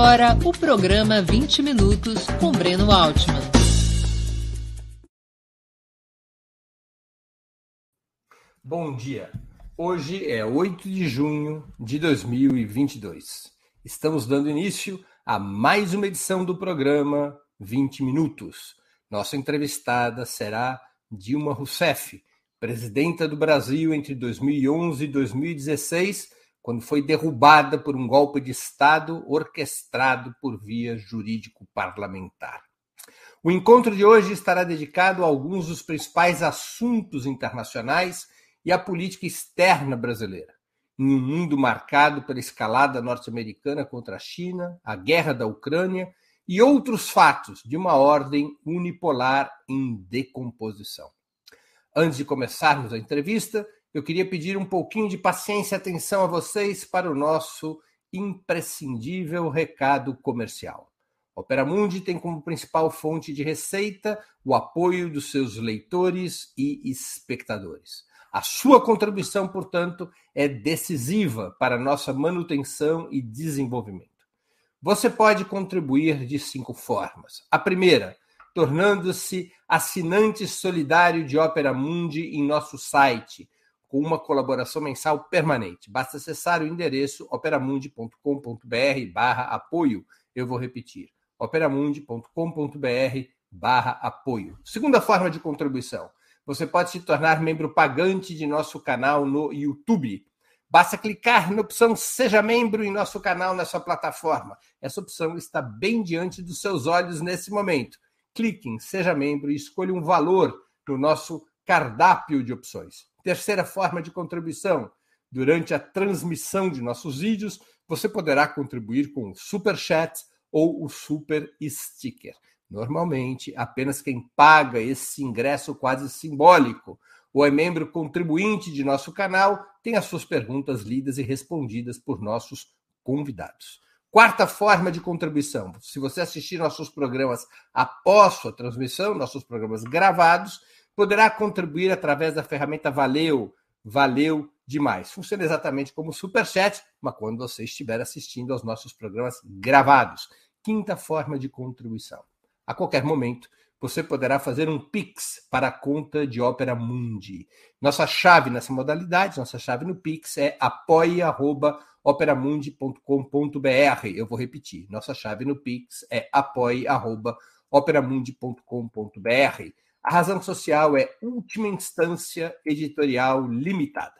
Agora o programa 20 Minutos com Breno Altman. Bom dia. Hoje é 8 de junho de 2022. Estamos dando início a mais uma edição do programa 20 Minutos. Nossa entrevistada será Dilma Rousseff, presidenta do Brasil entre 2011 e 2016 quando foi derrubada por um golpe de Estado orquestrado por via jurídico-parlamentar. O encontro de hoje estará dedicado a alguns dos principais assuntos internacionais e à política externa brasileira. Em um mundo marcado pela escalada norte-americana contra a China, a guerra da Ucrânia e outros fatos de uma ordem unipolar em decomposição. Antes de começarmos a entrevista, eu queria pedir um pouquinho de paciência e atenção a vocês para o nosso imprescindível recado comercial. Opera Mundi tem como principal fonte de receita o apoio dos seus leitores e espectadores. A sua contribuição, portanto, é decisiva para nossa manutenção e desenvolvimento. Você pode contribuir de cinco formas. A primeira, tornando-se assinante solidário de Opera Mundi em nosso site com uma colaboração mensal permanente. Basta acessar o endereço operamundi.com.br barra apoio. Eu vou repetir, operamundi.com.br barra apoio. Segunda forma de contribuição. Você pode se tornar membro pagante de nosso canal no YouTube. Basta clicar na opção Seja Membro em nosso canal nessa plataforma. Essa opção está bem diante dos seus olhos nesse momento. Clique em Seja Membro e escolha um valor no nosso cardápio de opções. Terceira forma de contribuição. Durante a transmissão de nossos vídeos, você poderá contribuir com o Super Chat ou o Super Sticker. Normalmente, apenas quem paga esse ingresso quase simbólico ou é membro contribuinte de nosso canal tem as suas perguntas lidas e respondidas por nossos convidados. Quarta forma de contribuição: se você assistir nossos programas após sua transmissão, nossos programas gravados, poderá contribuir através da ferramenta Valeu. Valeu demais. Funciona exatamente como Superchat, mas quando você estiver assistindo aos nossos programas gravados. Quinta forma de contribuição. A qualquer momento, você poderá fazer um Pix para a conta de Ópera Mundi. Nossa chave nessa modalidade, nossa chave no Pix é apoia.operamundi.com.br. Eu vou repetir. Nossa chave no Pix é apoia.operamundi.com.br. A razão social é última instância editorial limitada.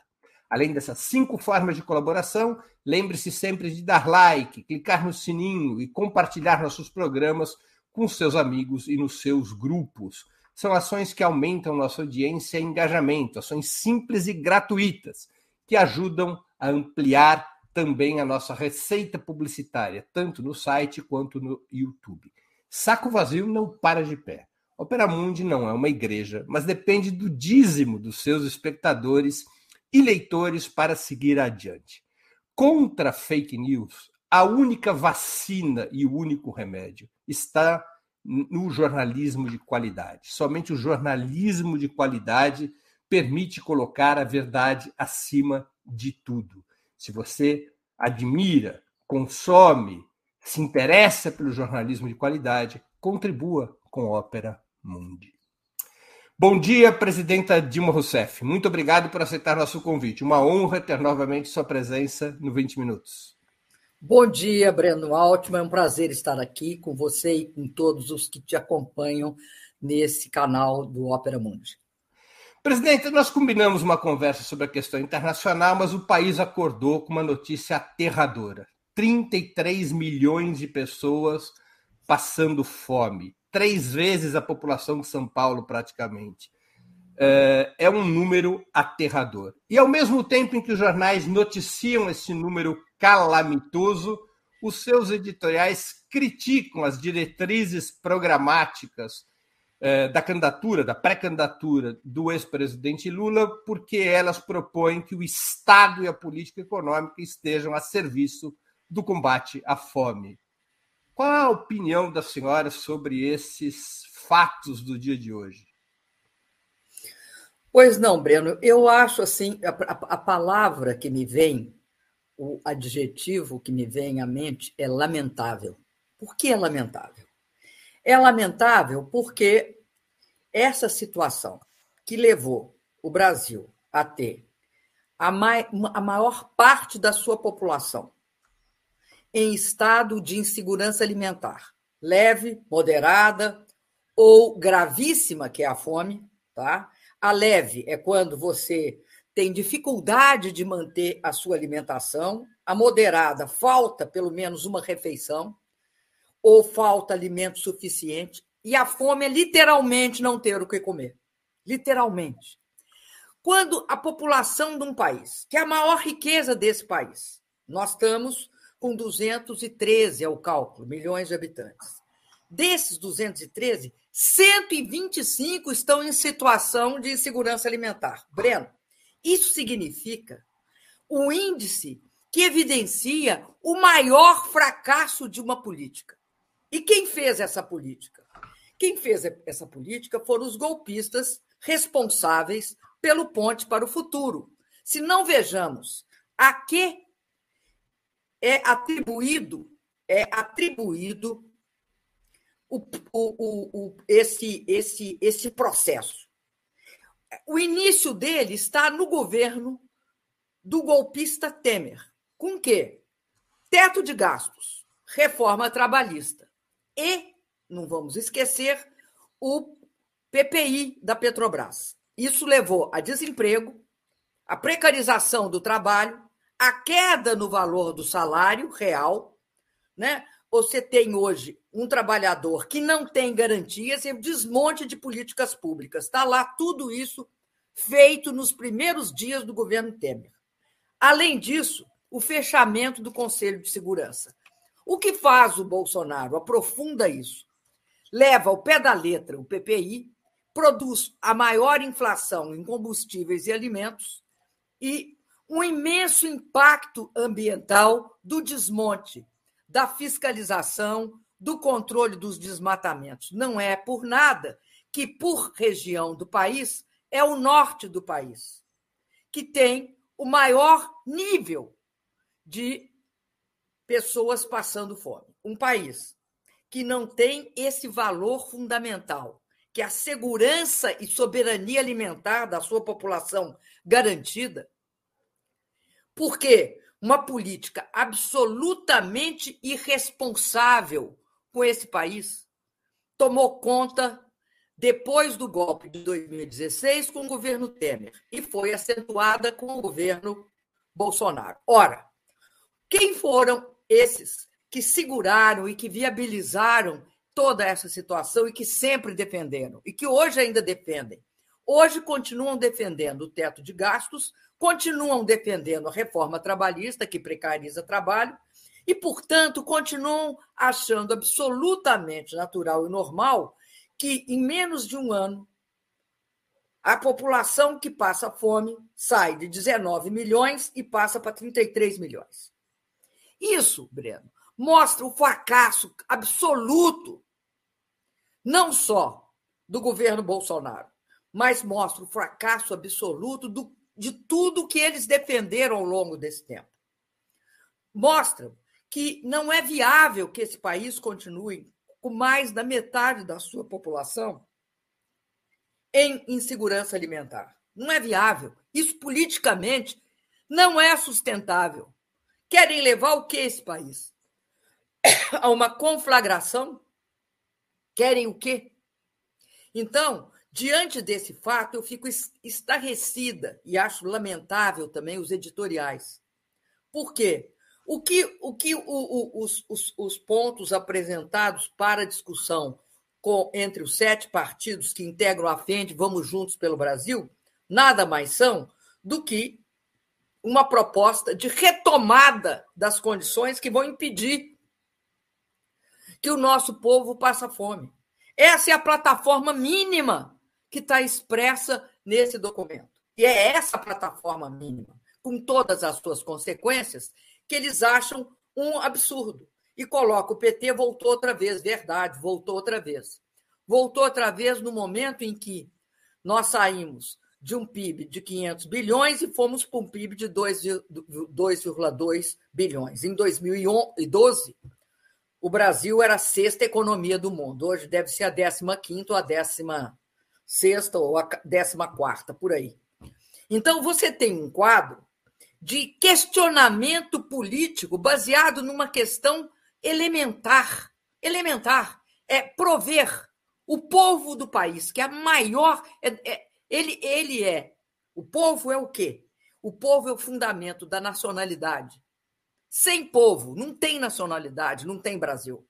Além dessas cinco formas de colaboração, lembre-se sempre de dar like, clicar no sininho e compartilhar nossos programas com seus amigos e nos seus grupos. São ações que aumentam nossa audiência e engajamento, ações simples e gratuitas que ajudam a ampliar também a nossa receita publicitária, tanto no site quanto no YouTube. Saco vazio não para de pé. Opera Mundi não é uma igreja, mas depende do dízimo dos seus espectadores e leitores para seguir adiante. Contra fake news, a única vacina e o único remédio está no jornalismo de qualidade. Somente o jornalismo de qualidade permite colocar a verdade acima de tudo. Se você admira, consome, se interessa pelo jornalismo de qualidade, contribua com Ópera Mundi. Bom dia, presidenta Dilma Rousseff. Muito obrigado por aceitar nosso convite. Uma honra ter novamente sua presença no 20 Minutos. Bom dia, Breno Altman. É um prazer estar aqui com você e com todos os que te acompanham nesse canal do Ópera Mundi. Presidente, nós combinamos uma conversa sobre a questão internacional, mas o país acordou com uma notícia aterradora: 33 milhões de pessoas passando fome três vezes a população de São Paulo, praticamente. É, é um número aterrador. E ao mesmo tempo em que os jornais noticiam esse número calamitoso, os seus editoriais criticam as diretrizes programáticas é, da candidatura, da pré-candidatura do ex-presidente Lula, porque elas propõem que o Estado e a política econômica estejam a serviço do combate à fome. Qual a opinião da senhora sobre esses fatos do dia de hoje? Pois não, Breno, eu acho assim, a, a, a palavra que me vem o adjetivo que me vem à mente é lamentável. Por que é lamentável? É lamentável porque essa situação que levou o Brasil a ter a, mai, a maior parte da sua população em estado de insegurança alimentar, leve, moderada ou gravíssima, que é a fome, tá? A leve é quando você tem dificuldade de manter a sua alimentação, a moderada falta pelo menos uma refeição ou falta alimento suficiente e a fome é literalmente não ter o que comer. Literalmente. Quando a população de um país, que é a maior riqueza desse país, nós estamos com 213 é o cálculo, milhões de habitantes. Desses 213, 125 estão em situação de insegurança alimentar. Breno, isso significa o índice que evidencia o maior fracasso de uma política. E quem fez essa política? Quem fez essa política foram os golpistas responsáveis pelo Ponte para o Futuro. Se não vejamos a que é atribuído é atribuído o, o, o, esse, esse, esse processo. O início dele está no governo do golpista Temer. Com quê? Teto de gastos, reforma trabalhista e, não vamos esquecer, o PPI da Petrobras. Isso levou a desemprego, a precarização do trabalho, a queda no valor do salário real, né? Você tem hoje um trabalhador que não tem garantias e desmonte de políticas públicas. Está lá tudo isso feito nos primeiros dias do governo Temer. Além disso, o fechamento do Conselho de Segurança. O que faz o Bolsonaro? Aprofunda isso. Leva ao pé da letra o PPI, produz a maior inflação em combustíveis e alimentos e um imenso impacto ambiental do desmonte, da fiscalização, do controle dos desmatamentos. Não é por nada que, por região do país, é o norte do país, que tem o maior nível de pessoas passando fome. Um país que não tem esse valor fundamental, que é a segurança e soberania alimentar da sua população garantida, porque uma política absolutamente irresponsável com esse país tomou conta depois do golpe de 2016 com o governo Temer e foi acentuada com o governo Bolsonaro. Ora, quem foram esses que seguraram e que viabilizaram toda essa situação e que sempre defenderam e que hoje ainda defendem? Hoje continuam defendendo o teto de gastos, continuam defendendo a reforma trabalhista, que precariza trabalho, e, portanto, continuam achando absolutamente natural e normal que, em menos de um ano, a população que passa fome sai de 19 milhões e passa para 33 milhões. Isso, Breno, mostra o fracasso absoluto, não só do governo Bolsonaro, mas mostra o fracasso absoluto do de tudo que eles defenderam ao longo desse tempo. Mostram que não é viável que esse país continue com mais da metade da sua população em insegurança alimentar. Não é viável. Isso politicamente não é sustentável. Querem levar o que esse país? A uma conflagração? Querem o quê? Então, Diante desse fato, eu fico estarrecida e acho lamentável também os editoriais. Por quê? O que, o que o, o, os, os, os, pontos apresentados para discussão com, entre os sete partidos que integram a FEND, Vamos Juntos pelo Brasil, nada mais são do que uma proposta de retomada das condições que vão impedir que o nosso povo passe fome. Essa é a plataforma mínima que está expressa nesse documento. E é essa plataforma mínima, com todas as suas consequências, que eles acham um absurdo. E coloca o PT voltou outra vez, verdade, voltou outra vez. Voltou outra vez no momento em que nós saímos de um PIB de 500 bilhões e fomos para um PIB de 2,2 bilhões. Em 2012, o Brasil era a sexta economia do mundo. Hoje deve ser a 15 ou a 16 ou a 14, por aí. Então, você tem um quadro de questionamento político baseado numa questão elementar. Elementar é prover o povo do país, que é a maior. É, é, ele, ele é. O povo é o quê? O povo é o fundamento da nacionalidade. Sem povo, não tem nacionalidade, não tem Brasil.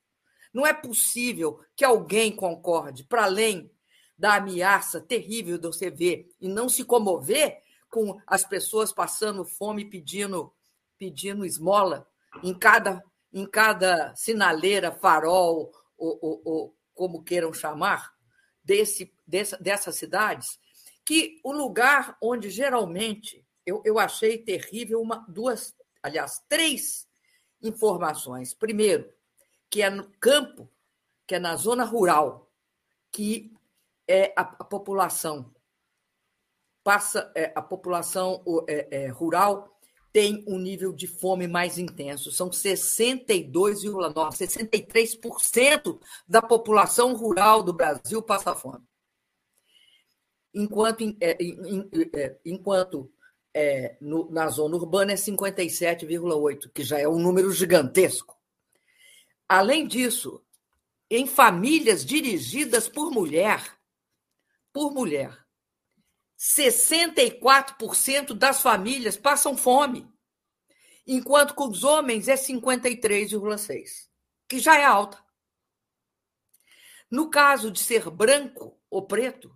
Não é possível que alguém concorde, para além da ameaça terrível de você ver e não se comover com as pessoas passando fome pedindo pedindo esmola em cada em cada sinaleira, farol ou, ou, ou como queiram chamar desse, dessa, dessas cidades, que o lugar onde geralmente eu, eu achei terrível uma duas aliás, três informações. Primeiro, que é no campo, que é na zona rural, que é a, a população passa é, a população é, é, rural tem um nível de fome mais intenso. São 62,9%, 63% da população rural do Brasil passa fome. Enquanto, é, é, enquanto é, no, na zona urbana é 57,8%, que já é um número gigantesco. Além disso, em famílias dirigidas por mulher, por mulher, 64% das famílias passam fome, enquanto com os homens é 53,6%, que já é alta. No caso de ser branco ou preto,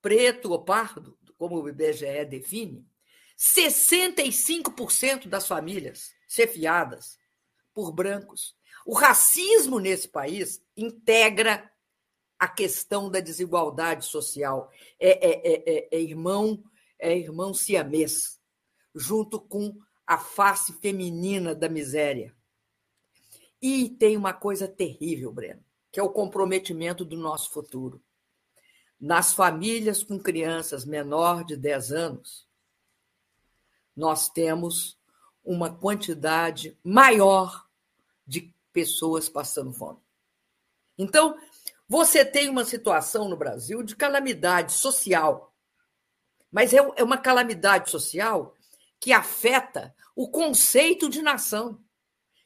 preto ou pardo, como o IBGE define, 65% das famílias chefiadas por brancos. O racismo nesse país integra a questão da desigualdade social. É, é, é, é, é irmão, é irmão siamês, junto com a face feminina da miséria. E tem uma coisa terrível, Breno, que é o comprometimento do nosso futuro. Nas famílias com crianças menor de 10 anos, nós temos uma quantidade maior de pessoas passando fome. Então, você tem uma situação no Brasil de calamidade social, mas é, é uma calamidade social que afeta o conceito de nação,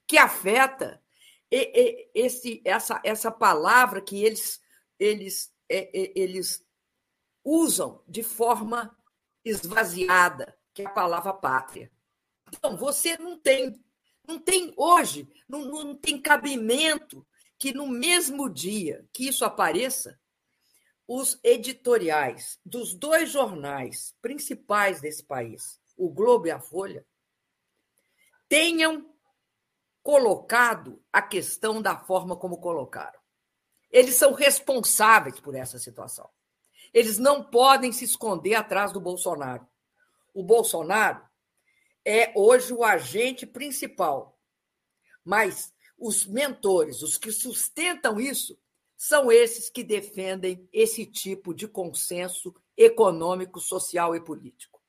que afeta esse, essa, essa palavra que eles, eles é, é, eles usam de forma esvaziada, que é a palavra pátria. Então, você não tem, não tem hoje, não, não tem cabimento que no mesmo dia que isso apareça, os editoriais dos dois jornais principais desse país, o Globo e a Folha, tenham colocado a questão da forma como colocaram. Eles são responsáveis por essa situação. Eles não podem se esconder atrás do Bolsonaro. O Bolsonaro é hoje o agente principal. Mas os mentores, os que sustentam isso, são esses que defendem esse tipo de consenso econômico, social e político,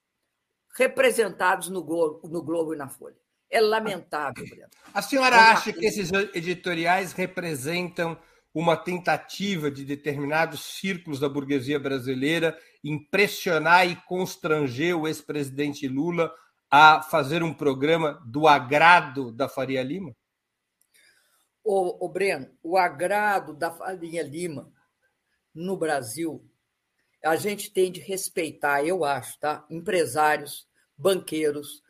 representados no Globo, no Globo e na Folha. É lamentável, Breno. A senhora acha que esses editoriais representam uma tentativa de determinados círculos da burguesia brasileira impressionar e constranger o ex-presidente Lula a fazer um programa do agrado da Faria Lima? O, Breno, o agrado da Faria Lima no Brasil, a gente tem de respeitar, eu acho, tá? Empresários, banqueiros,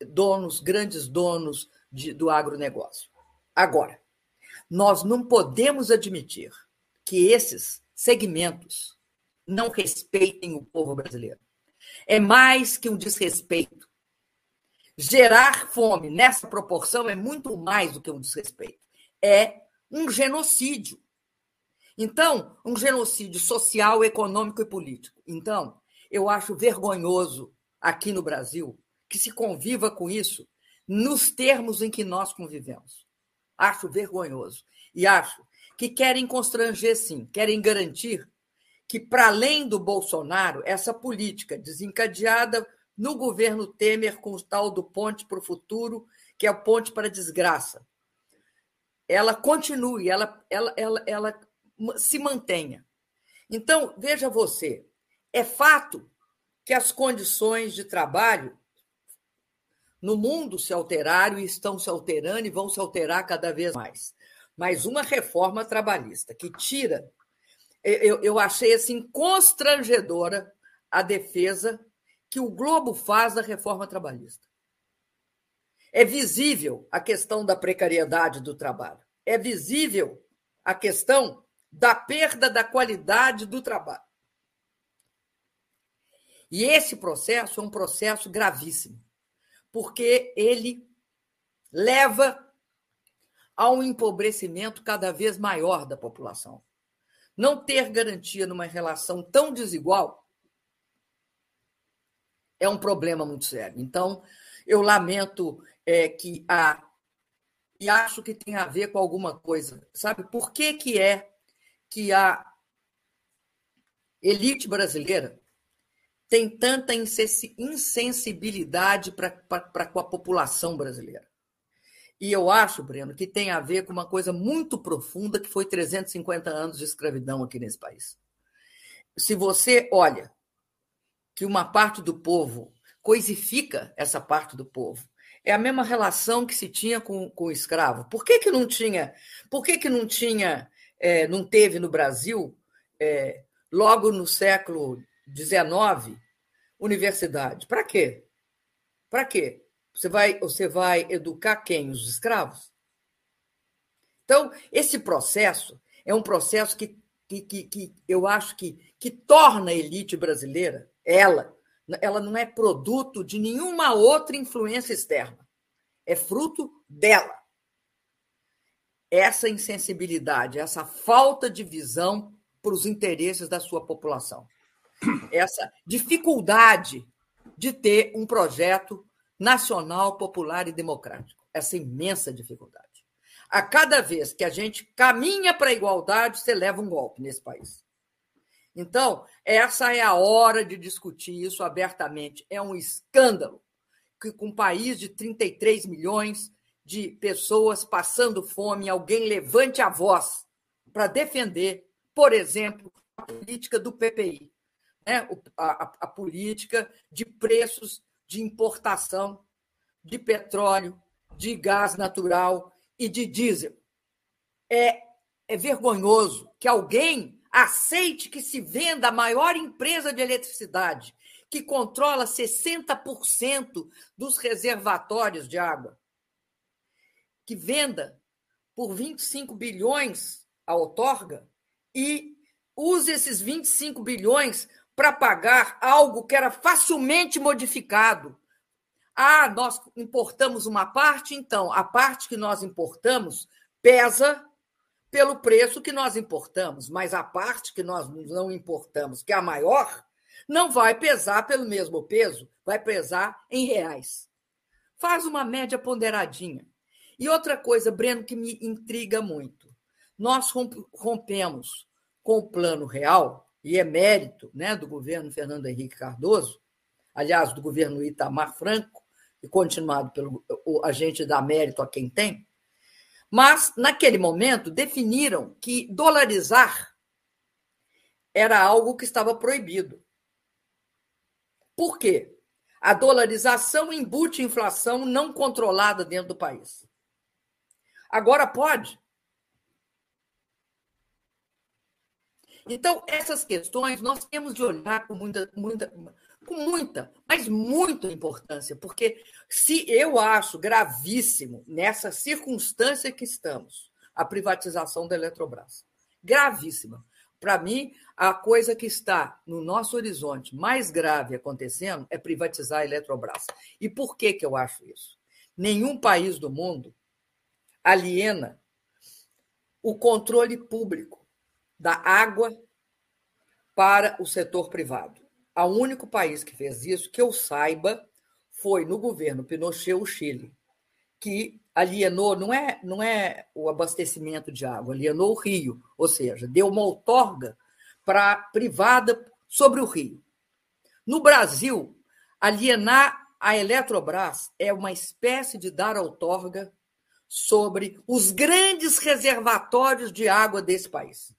donos, grandes donos de, do agronegócio. Agora, nós não podemos admitir que esses segmentos não respeitem o povo brasileiro. É mais que um desrespeito. Gerar fome nessa proporção é muito mais do que um desrespeito. É um genocídio. Então, um genocídio social, econômico e político. Então, eu acho vergonhoso aqui no Brasil que se conviva com isso nos termos em que nós convivemos. Acho vergonhoso. E acho que querem constranger, sim, querem garantir que, para além do Bolsonaro, essa política desencadeada no governo Temer com o tal do Ponte para o Futuro, que é o Ponte para a Desgraça, ela continue, ela, ela, ela, ela se mantenha. Então, veja você, é fato que as condições de trabalho no mundo se alteraram e estão se alterando e vão se alterar cada vez mais. Mas uma reforma trabalhista que tira. Eu, eu achei assim constrangedora a defesa que o Globo faz da reforma trabalhista. É visível a questão da precariedade do trabalho. É visível a questão da perda da qualidade do trabalho. E esse processo é um processo gravíssimo, porque ele leva a um empobrecimento cada vez maior da população. Não ter garantia numa relação tão desigual é um problema muito sério. Então, eu lamento é, que a. E acho que tem a ver com alguma coisa. Sabe por que, que é que a elite brasileira tem tanta insensibilidade para com a população brasileira? E eu acho, Breno, que tem a ver com uma coisa muito profunda que foi 350 anos de escravidão aqui nesse país. Se você olha que uma parte do povo coisifica essa parte do povo, é a mesma relação que se tinha com, com o escravo. Por que, que não tinha? Por que, que não tinha? É, não teve no Brasil é, logo no século XIX universidade? Para quê? Para quê? Você vai, você vai educar quem? Os escravos? Então, esse processo é um processo que, que, que, que eu acho que, que torna a elite brasileira, ela, ela não é produto de nenhuma outra influência externa. É fruto dela. Essa insensibilidade, essa falta de visão para os interesses da sua população. Essa dificuldade de ter um projeto nacional, popular e democrático. Essa imensa dificuldade. A cada vez que a gente caminha para a igualdade, você leva um golpe nesse país. Então, essa é a hora de discutir isso abertamente. É um escândalo que, com um país de 33 milhões de pessoas passando fome, alguém levante a voz para defender, por exemplo, a política do PPI, né? a, a, a política de preços de importação de petróleo, de gás natural e de diesel. É, é vergonhoso que alguém aceite que se venda a maior empresa de eletricidade, que controla 60% dos reservatórios de água, que venda por 25 bilhões a outorga e use esses 25 bilhões para pagar algo que era facilmente modificado. Ah, nós importamos uma parte, então a parte que nós importamos pesa pelo preço que nós importamos, mas a parte que nós não importamos, que é a maior, não vai pesar pelo mesmo peso, vai pesar em reais. Faz uma média ponderadinha. E outra coisa, Breno, que me intriga muito. Nós rompemos com o plano real e é mérito né, do governo Fernando Henrique Cardoso, aliás, do governo Itamar Franco, e continuado pelo a gente dá mérito a quem tem, mas, naquele momento, definiram que dolarizar era algo que estava proibido. Por quê? A dolarização embute inflação não controlada dentro do país. Agora pode. Então, essas questões nós temos de olhar com muita, muita, com muita, mas muita importância, porque se eu acho gravíssimo nessa circunstância que estamos, a privatização da Eletrobras, gravíssima. Para mim, a coisa que está no nosso horizonte mais grave acontecendo é privatizar a Eletrobras. E por que, que eu acho isso? Nenhum país do mundo aliena o controle público da água para o setor privado. O único país que fez isso, que eu saiba, foi no governo Pinochet, o Chile, que alienou, não é, não é o abastecimento de água, alienou o rio, ou seja, deu uma outorga para privada sobre o Rio. No Brasil, alienar a Eletrobras é uma espécie de dar outorga sobre os grandes reservatórios de água desse país.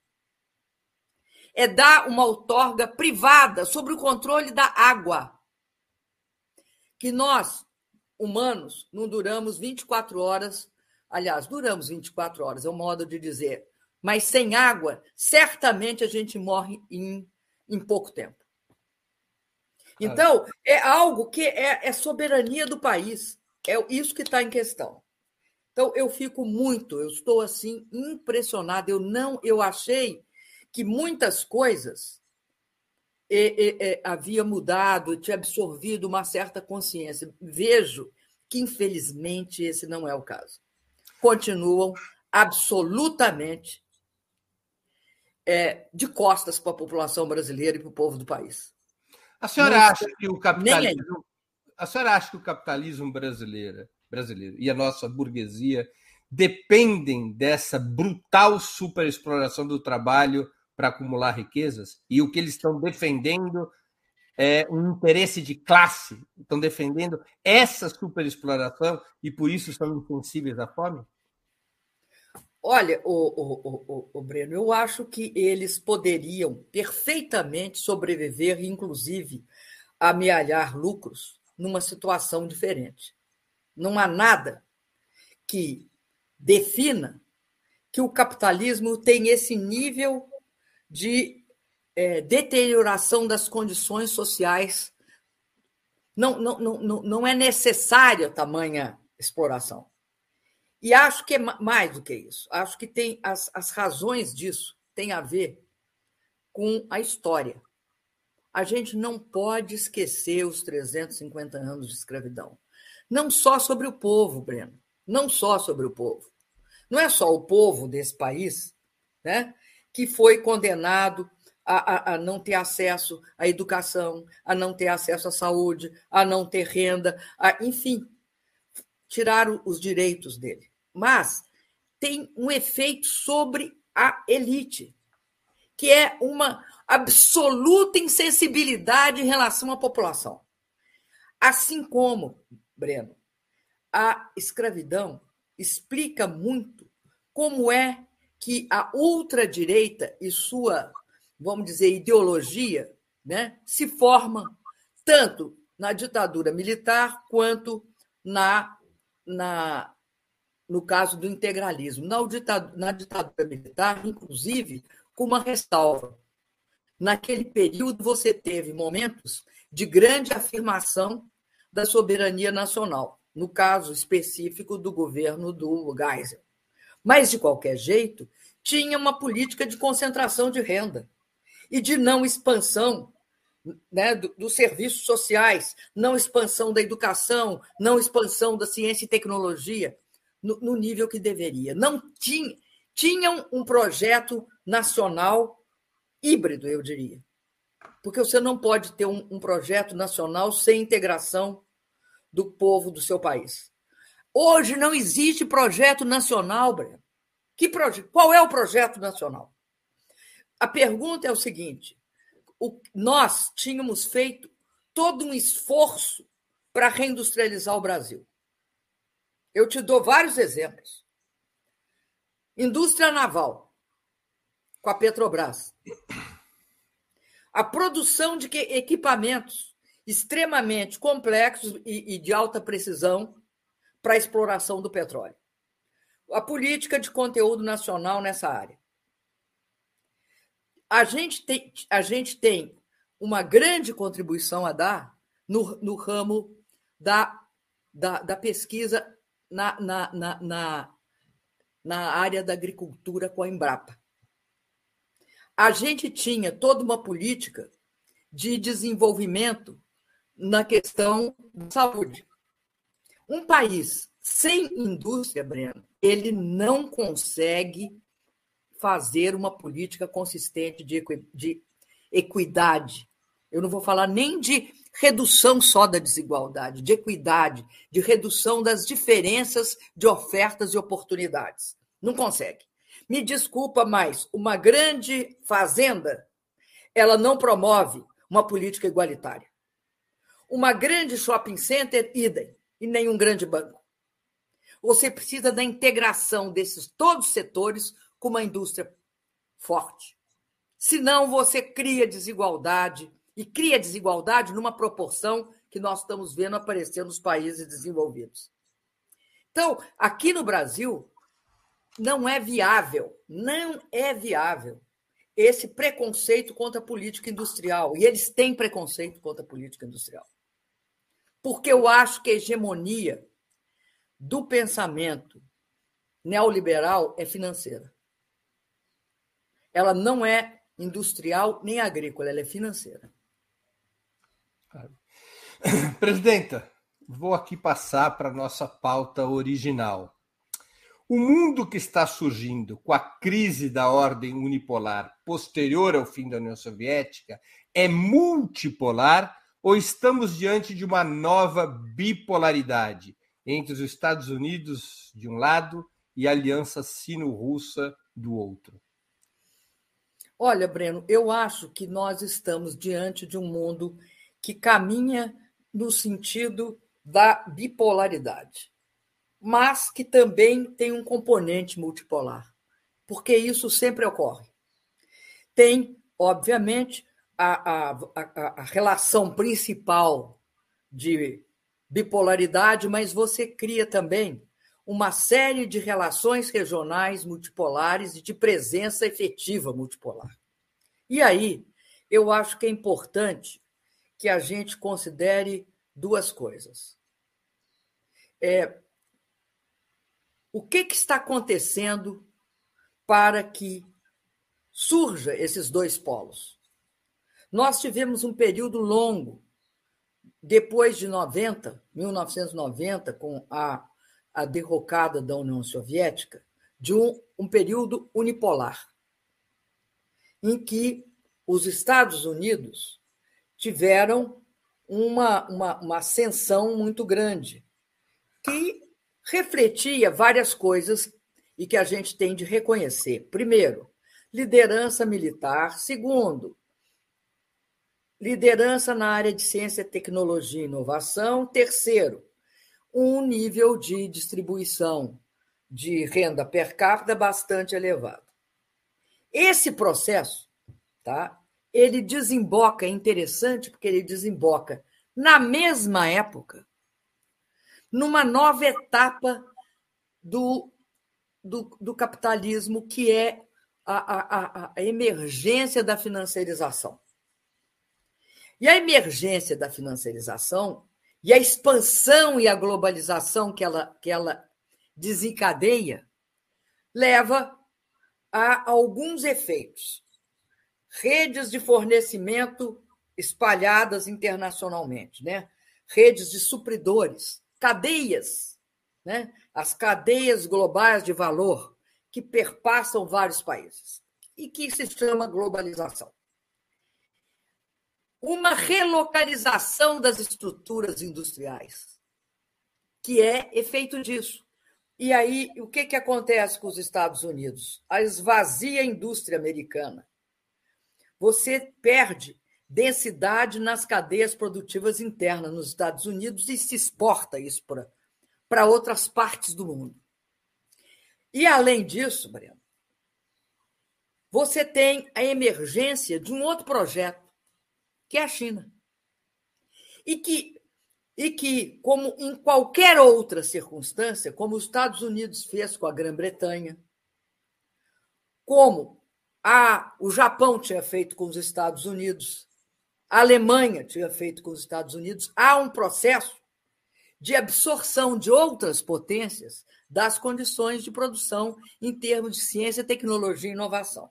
É dar uma outorga privada sobre o controle da água. Que nós, humanos, não duramos 24 horas. Aliás, duramos 24 horas, é um modo de dizer. Mas sem água, certamente a gente morre em, em pouco tempo. Então, é algo que é, é soberania do país. É isso que está em questão. Então, eu fico muito, eu estou assim impressionada. Eu não, eu achei que muitas coisas havia mudado, tinha absorvido uma certa consciência. Vejo que, infelizmente, esse não é o caso. Continuam absolutamente é, de costas para a população brasileira e para o povo do país. A senhora acha que o capitalismo. A senhora acha que o capitalismo brasileiro, brasileiro e a nossa burguesia dependem dessa brutal superexploração do trabalho para acumular riquezas? E o que eles estão defendendo é um interesse de classe, estão defendendo essa superexploração e por isso são insensíveis à fome? Olha, o, o, o, o, Breno, eu acho que eles poderiam perfeitamente sobreviver, inclusive amealhar lucros, numa situação diferente. Não há nada que defina que o capitalismo tem esse nível de é, deterioração das condições sociais. Não, não, não, não é necessária tamanha exploração. E acho que é mais do que isso. Acho que tem as, as razões disso têm a ver com a história. A gente não pode esquecer os 350 anos de escravidão. Não só sobre o povo, Breno, não só sobre o povo. Não é só o povo desse país né, que foi condenado a, a, a, não ter acesso à educação, a não ter acesso à saúde, a não ter renda, a, enfim, tiraram os direitos dele mas tem um efeito sobre a elite, que é uma absoluta insensibilidade em relação à população. Assim como, Breno, a escravidão explica muito como é que a ultradireita e sua, vamos dizer, ideologia né, se forma tanto na ditadura militar quanto na, na no caso do integralismo. Na ditadura, na ditadura militar, inclusive, com uma ressalva. Naquele período, você teve momentos de grande afirmação da soberania nacional, no caso específico do governo do Geisel. Mas, de qualquer jeito, tinha uma política de concentração de renda e de não expansão né, dos serviços sociais, não expansão da educação, não expansão da ciência e tecnologia no, no nível que deveria. Não tinha, tinham um projeto nacional híbrido, eu diria. Porque você não pode ter um, um projeto nacional sem integração do povo do seu país. Hoje não existe projeto nacional, Breno. Que proje... Qual é o projeto nacional? A pergunta é o seguinte: o... nós tínhamos feito todo um esforço para reindustrializar o Brasil. Eu te dou vários exemplos. Indústria naval, com a Petrobras. A produção de equipamentos extremamente complexos e de alta precisão para a exploração do petróleo. A política de conteúdo nacional nessa área. A gente tem, a gente tem uma grande contribuição a dar no, no ramo da, da, da pesquisa na, na, na, na, na área da agricultura com a Embrapa. A gente tinha toda uma política de desenvolvimento na questão da saúde. Um país sem indústria, Breno, ele não consegue fazer uma política consistente de, de equidade. Eu não vou falar nem de redução só da desigualdade, de equidade, de redução das diferenças de ofertas e oportunidades. Não consegue. Me desculpa, mas uma grande fazenda ela não promove uma política igualitária. Uma grande shopping center, idem, e nenhum grande banco. Você precisa da integração desses todos os setores com uma indústria forte. Senão você cria desigualdade e cria desigualdade numa proporção que nós estamos vendo aparecer nos países desenvolvidos. Então, aqui no Brasil, não é viável, não é viável esse preconceito contra a política industrial. E eles têm preconceito contra a política industrial. Porque eu acho que a hegemonia do pensamento neoliberal é financeira. Ela não é industrial nem agrícola, ela é financeira. Presidenta, vou aqui passar para a nossa pauta original. O mundo que está surgindo com a crise da ordem unipolar posterior ao fim da União Soviética é multipolar ou estamos diante de uma nova bipolaridade entre os Estados Unidos de um lado e a aliança sino-russa do outro? Olha, Breno, eu acho que nós estamos diante de um mundo que caminha no sentido da bipolaridade mas que também tem um componente multipolar, porque isso sempre ocorre. Tem, obviamente, a, a, a, a relação principal de bipolaridade, mas você cria também uma série de relações regionais multipolares e de presença efetiva multipolar. E aí, eu acho que é importante que a gente considere duas coisas. É, o que, que está acontecendo para que surja esses dois polos? Nós tivemos um período longo, depois de 90, 1990, com a, a derrocada da União Soviética, de um, um período unipolar, em que os Estados Unidos tiveram uma, uma, uma ascensão muito grande, que refletia várias coisas e que a gente tem de reconhecer. Primeiro, liderança militar. Segundo, liderança na área de ciência, tecnologia e inovação. Terceiro, um nível de distribuição de renda per capita bastante elevado. Esse processo, tá? Ele desemboca, é interessante porque ele desemboca na mesma época numa nova etapa do, do, do capitalismo, que é a, a, a emergência da financiarização. E a emergência da financiarização e a expansão e a globalização que ela, que ela desencadeia leva a alguns efeitos. Redes de fornecimento espalhadas internacionalmente, né? redes de supridores, cadeias, né? as cadeias globais de valor que perpassam vários países e que se chama globalização. Uma relocalização das estruturas industriais, que é efeito disso. E aí, o que, que acontece com os Estados Unidos? A esvazia indústria americana. Você perde densidade nas cadeias produtivas internas nos Estados Unidos e se exporta isso para outras partes do mundo. E, além disso, Breno, você tem a emergência de um outro projeto, que é a China. E que, e que, como em qualquer outra circunstância, como os Estados Unidos fez com a Grã-Bretanha, como a, o Japão tinha feito com os Estados Unidos, a Alemanha tinha feito com os Estados Unidos, há um processo de absorção de outras potências das condições de produção em termos de ciência, tecnologia e inovação.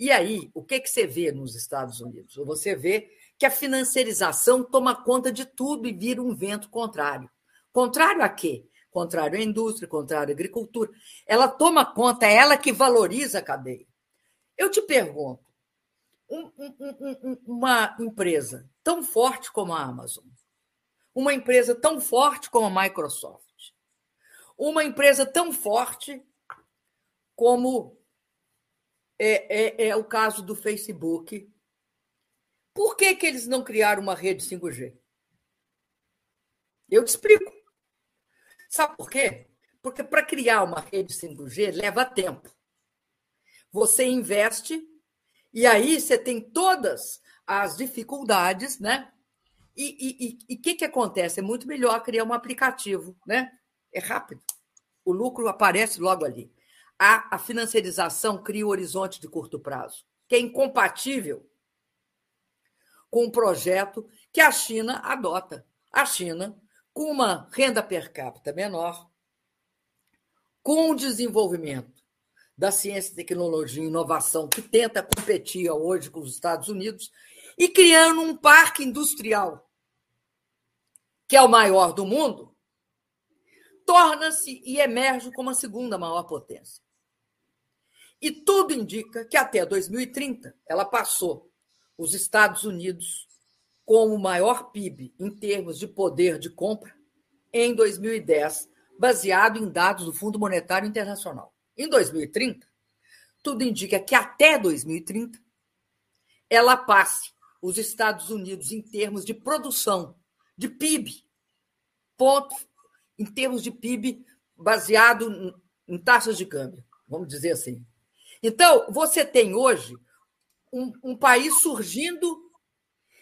E aí, o que, que você vê nos Estados Unidos? Você vê que a financiarização toma conta de tudo e vira um vento contrário. Contrário a quê? Contrário à indústria, contrário à agricultura. Ela toma conta, é ela que valoriza a cadeia. Eu te pergunto, um, um, uma empresa tão forte como a Amazon, uma empresa tão forte como a Microsoft, uma empresa tão forte como é, é, é o caso do Facebook. Por que, que eles não criaram uma rede 5G? Eu te explico. Sabe por quê? Porque para criar uma rede 5G leva tempo. Você investe e aí você tem todas as dificuldades, né? E o que, que acontece? É muito melhor criar um aplicativo, né? É rápido. O lucro aparece logo ali. A, a financiarização cria um horizonte de curto prazo, que é incompatível com o projeto que a China adota. A China, com uma renda per capita menor, com o desenvolvimento da ciência, tecnologia e inovação, que tenta competir hoje com os Estados Unidos, e criando um parque industrial, que é o maior do mundo, torna-se e emerge como a segunda maior potência. E tudo indica que até 2030 ela passou os Estados Unidos como o maior PIB em termos de poder de compra em 2010, baseado em dados do Fundo Monetário Internacional. Em 2030, tudo indica que até 2030 ela passe os Estados Unidos em termos de produção, de PIB, ponto, em termos de PIB baseado em taxas de câmbio, vamos dizer assim. Então, você tem hoje um, um país surgindo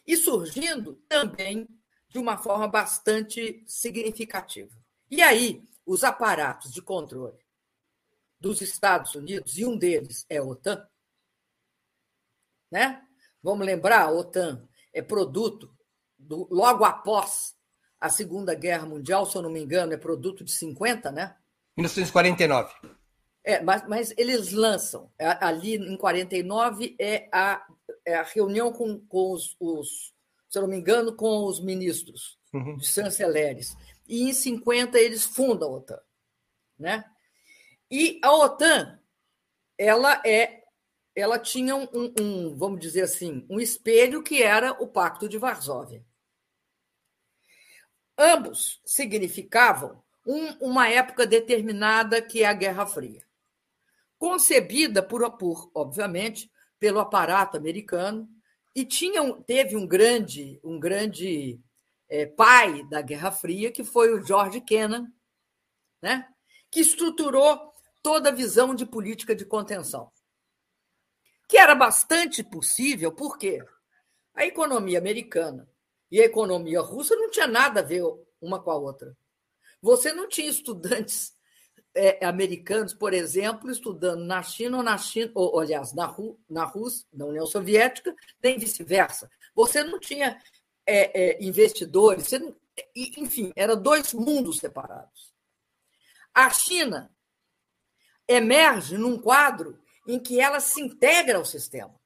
e surgindo também de uma forma bastante significativa. E aí, os aparatos de controle dos Estados Unidos, e um deles é a OTAN, né? Vamos lembrar, a OTAN é produto do, logo após a Segunda Guerra Mundial, se eu não me engano, é produto de 50, né? 1949. É, mas, mas eles lançam, é, ali em 49 é a, é a reunião com, com os, os, se eu não me engano, com os ministros uhum. de chanceleres. E em 50 eles fundam a OTAN. Né? E a OTAN, ela é, ela tinha um, um, vamos dizer assim, um espelho que era o Pacto de Varsóvia. Ambos significavam um, uma época determinada que é a Guerra Fria, concebida por, por obviamente, pelo aparato americano e tinha, teve um grande, um grande é, pai da Guerra Fria que foi o George Kennan, né? que estruturou toda a visão de política de contenção, que era bastante possível, porque a economia americana e a economia russa não tinha nada a ver uma com a outra. Você não tinha estudantes é, americanos, por exemplo, estudando na China ou na China, ou, aliás, na, Ru, na Rússia, na União Soviética, nem vice-versa. Você não tinha é, é, investidores, não, enfim, eram dois mundos separados. A China emerge num quadro em que ela se integra ao sistema.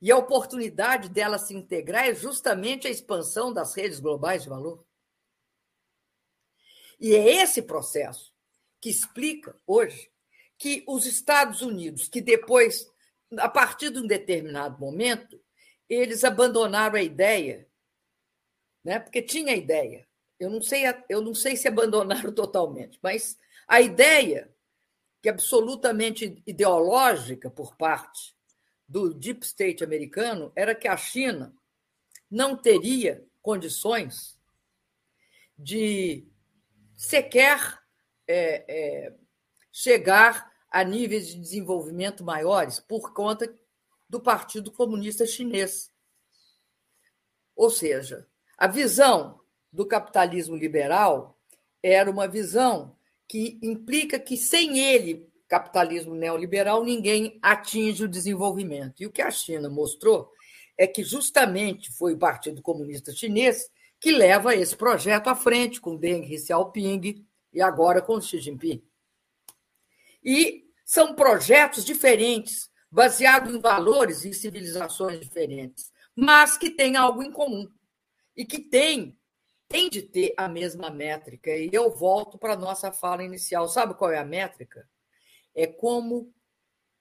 E a oportunidade dela se integrar é justamente a expansão das redes globais de valor. E é esse processo que explica hoje que os Estados Unidos, que depois, a partir de um determinado momento, eles abandonaram a ideia, né? porque tinha a ideia. Eu não sei, eu não sei se abandonaram totalmente, mas a ideia que é absolutamente ideológica por parte do deep state americano era que a China não teria condições de sequer é, é, chegar a níveis de desenvolvimento maiores por conta do Partido Comunista Chinês. Ou seja, a visão do capitalismo liberal era uma visão que implica que sem ele, capitalismo neoliberal, ninguém atinge o desenvolvimento. E o que a China mostrou é que justamente foi o Partido Comunista Chinês que leva esse projeto à frente, com Deng Xiaoping e agora com Xi Jinping. E são projetos diferentes, baseados em valores e civilizações diferentes, mas que têm algo em comum e que têm tem de ter a mesma métrica. E eu volto para a nossa fala inicial. Sabe qual é a métrica? É como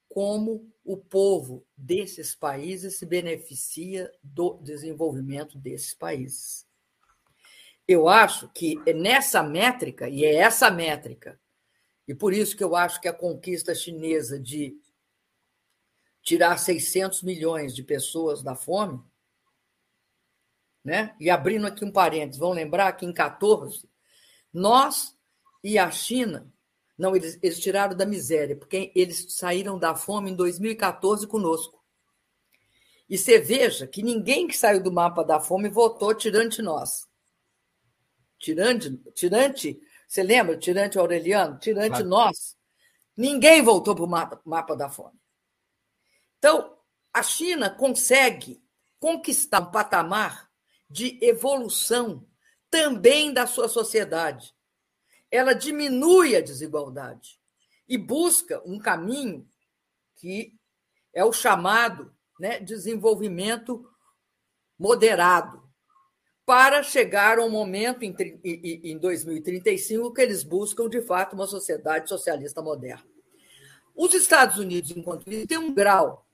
como o povo desses países se beneficia do desenvolvimento desses países. Eu acho que nessa métrica, e é essa métrica, e por isso que eu acho que a conquista chinesa de tirar 600 milhões de pessoas da fome, né? E abrindo aqui um parênteses, vão lembrar que em 14 nós e a China, não, eles, eles tiraram da miséria, porque eles saíram da fome em 2014 conosco. E você veja que ninguém que saiu do mapa da fome votou tirante nós. Tirante, tirante, você lembra? Tirante Aureliano? Tirante claro. nós. Ninguém voltou para o mapa, mapa da fome. Então, a China consegue conquistar um patamar de evolução também da sua sociedade. Ela diminui a desigualdade e busca um caminho que é o chamado né, desenvolvimento moderado, para chegar a um momento em, em 2035 que eles buscam, de fato, uma sociedade socialista moderna. Os Estados Unidos, enquanto isso, têm um grau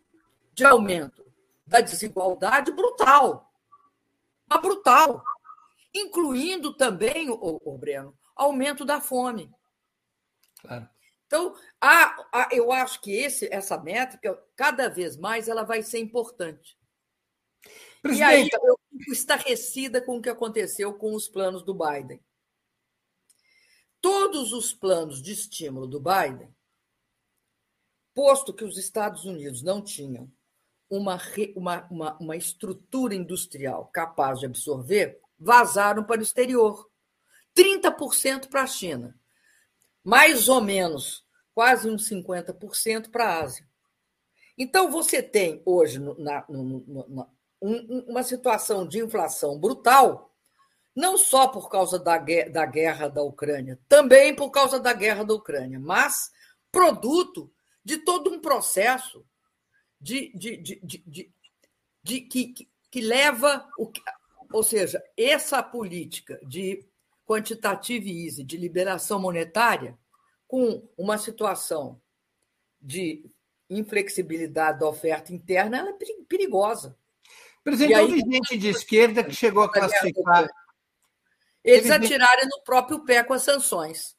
de aumento da desigualdade brutal mas brutal, incluindo também, o, o Breno, aumento da fome. Claro. Então, eu acho que esse, essa métrica, cada vez mais, ela vai ser importante. Presidente... E aí eu fico estarrecida com o que aconteceu com os planos do Biden. Todos os planos de estímulo do Biden, posto que os Estados Unidos não tinham uma, uma, uma, uma estrutura industrial capaz de absorver, vazaram para o exterior. 30% para a China, mais ou menos quase uns 50% para a Ásia. Então, você tem hoje na, no, na, um, uma situação de inflação brutal, não só por causa da, da guerra da Ucrânia, também por causa da guerra da Ucrânia, mas produto de todo um processo de, de, de, de, de que, que leva o ou seja, essa política de quantitative easy, de liberação monetária, com uma situação de inflexibilidade da oferta interna, ela é perigosa. Presidente, aí, houve gente de esquerda que chegou a classificar. Eles atiraram no próprio pé com as sanções.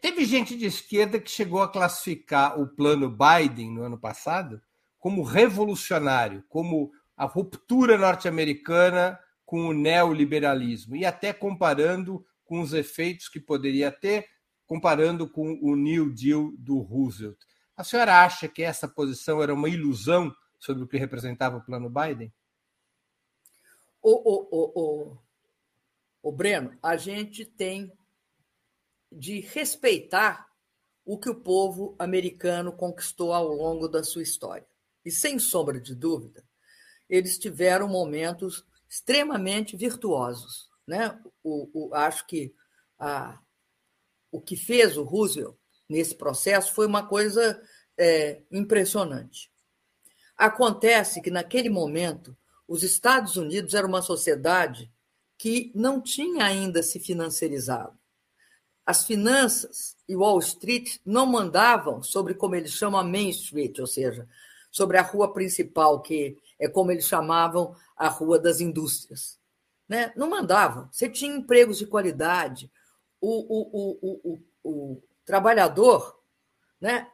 Teve gente de esquerda que chegou a classificar o plano Biden no ano passado como revolucionário, como a ruptura norte-americana com o neoliberalismo, e até comparando com os efeitos que poderia ter, comparando com o New Deal do Roosevelt. A senhora acha que essa posição era uma ilusão sobre o que representava o plano Biden? O, o, o, o, o Breno, a gente tem de respeitar o que o povo americano conquistou ao longo da sua história. E, sem sombra de dúvida, eles tiveram momentos extremamente virtuosos. Né? O, o acho que a, o que fez o Roosevelt nesse processo foi uma coisa é, impressionante. Acontece que, naquele momento, os Estados Unidos era uma sociedade que não tinha ainda se financiarizado. As finanças e Wall Street não mandavam sobre, como eles chamam, a Main Street, ou seja, sobre a rua principal, que é como eles chamavam a Rua das Indústrias. Né? Não mandavam. Você tinha empregos de qualidade. O, o, o, o, trabalhador né?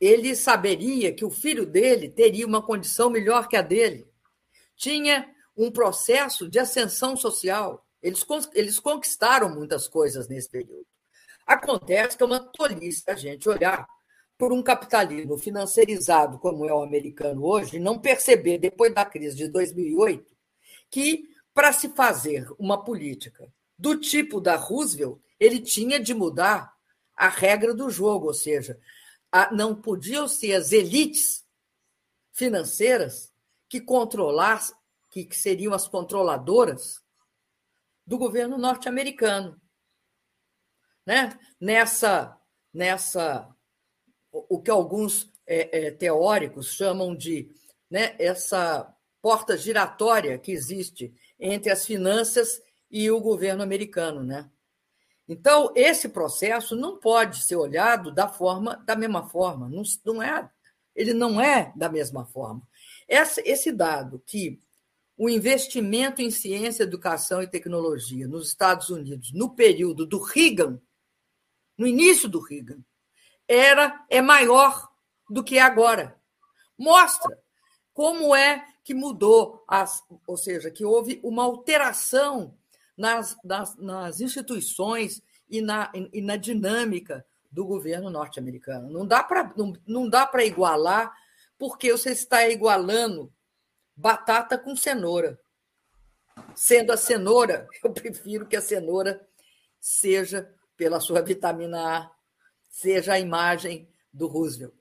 ele saberia que o filho dele teria uma condição melhor que a dele. Tinha um processo de ascensão social. Eles, eles conquistaram muitas coisas nesse período. Acontece que é uma tolice a gente olhar por um capitalismo financiarizado como é o americano hoje, não perceber, depois da crise de 2008, que para se fazer uma política do tipo da Roosevelt, ele tinha de mudar a regra do jogo, ou seja, não podiam ser as elites financeiras que controlassem, que, que seriam as controladoras do governo norte-americano. Né? Nessa, nessa o que alguns é, é, teóricos chamam de né, essa porta giratória que existe entre as finanças e o governo americano, né? Então esse processo não pode ser olhado da forma da mesma forma, não, não é, ele não é da mesma forma. Esse, esse dado que o investimento em ciência, educação e tecnologia nos Estados Unidos no período do Reagan, no início do Reagan, era é maior do que agora. mostra como é que mudou, as, ou seja, que houve uma alteração nas, nas, nas instituições e na, e na dinâmica do governo norte-americano. Não dá para não, não dá para igualar, porque você está igualando batata com cenoura. Sendo a cenoura, eu prefiro que a cenoura seja, pela sua vitamina A, seja a imagem do Roosevelt.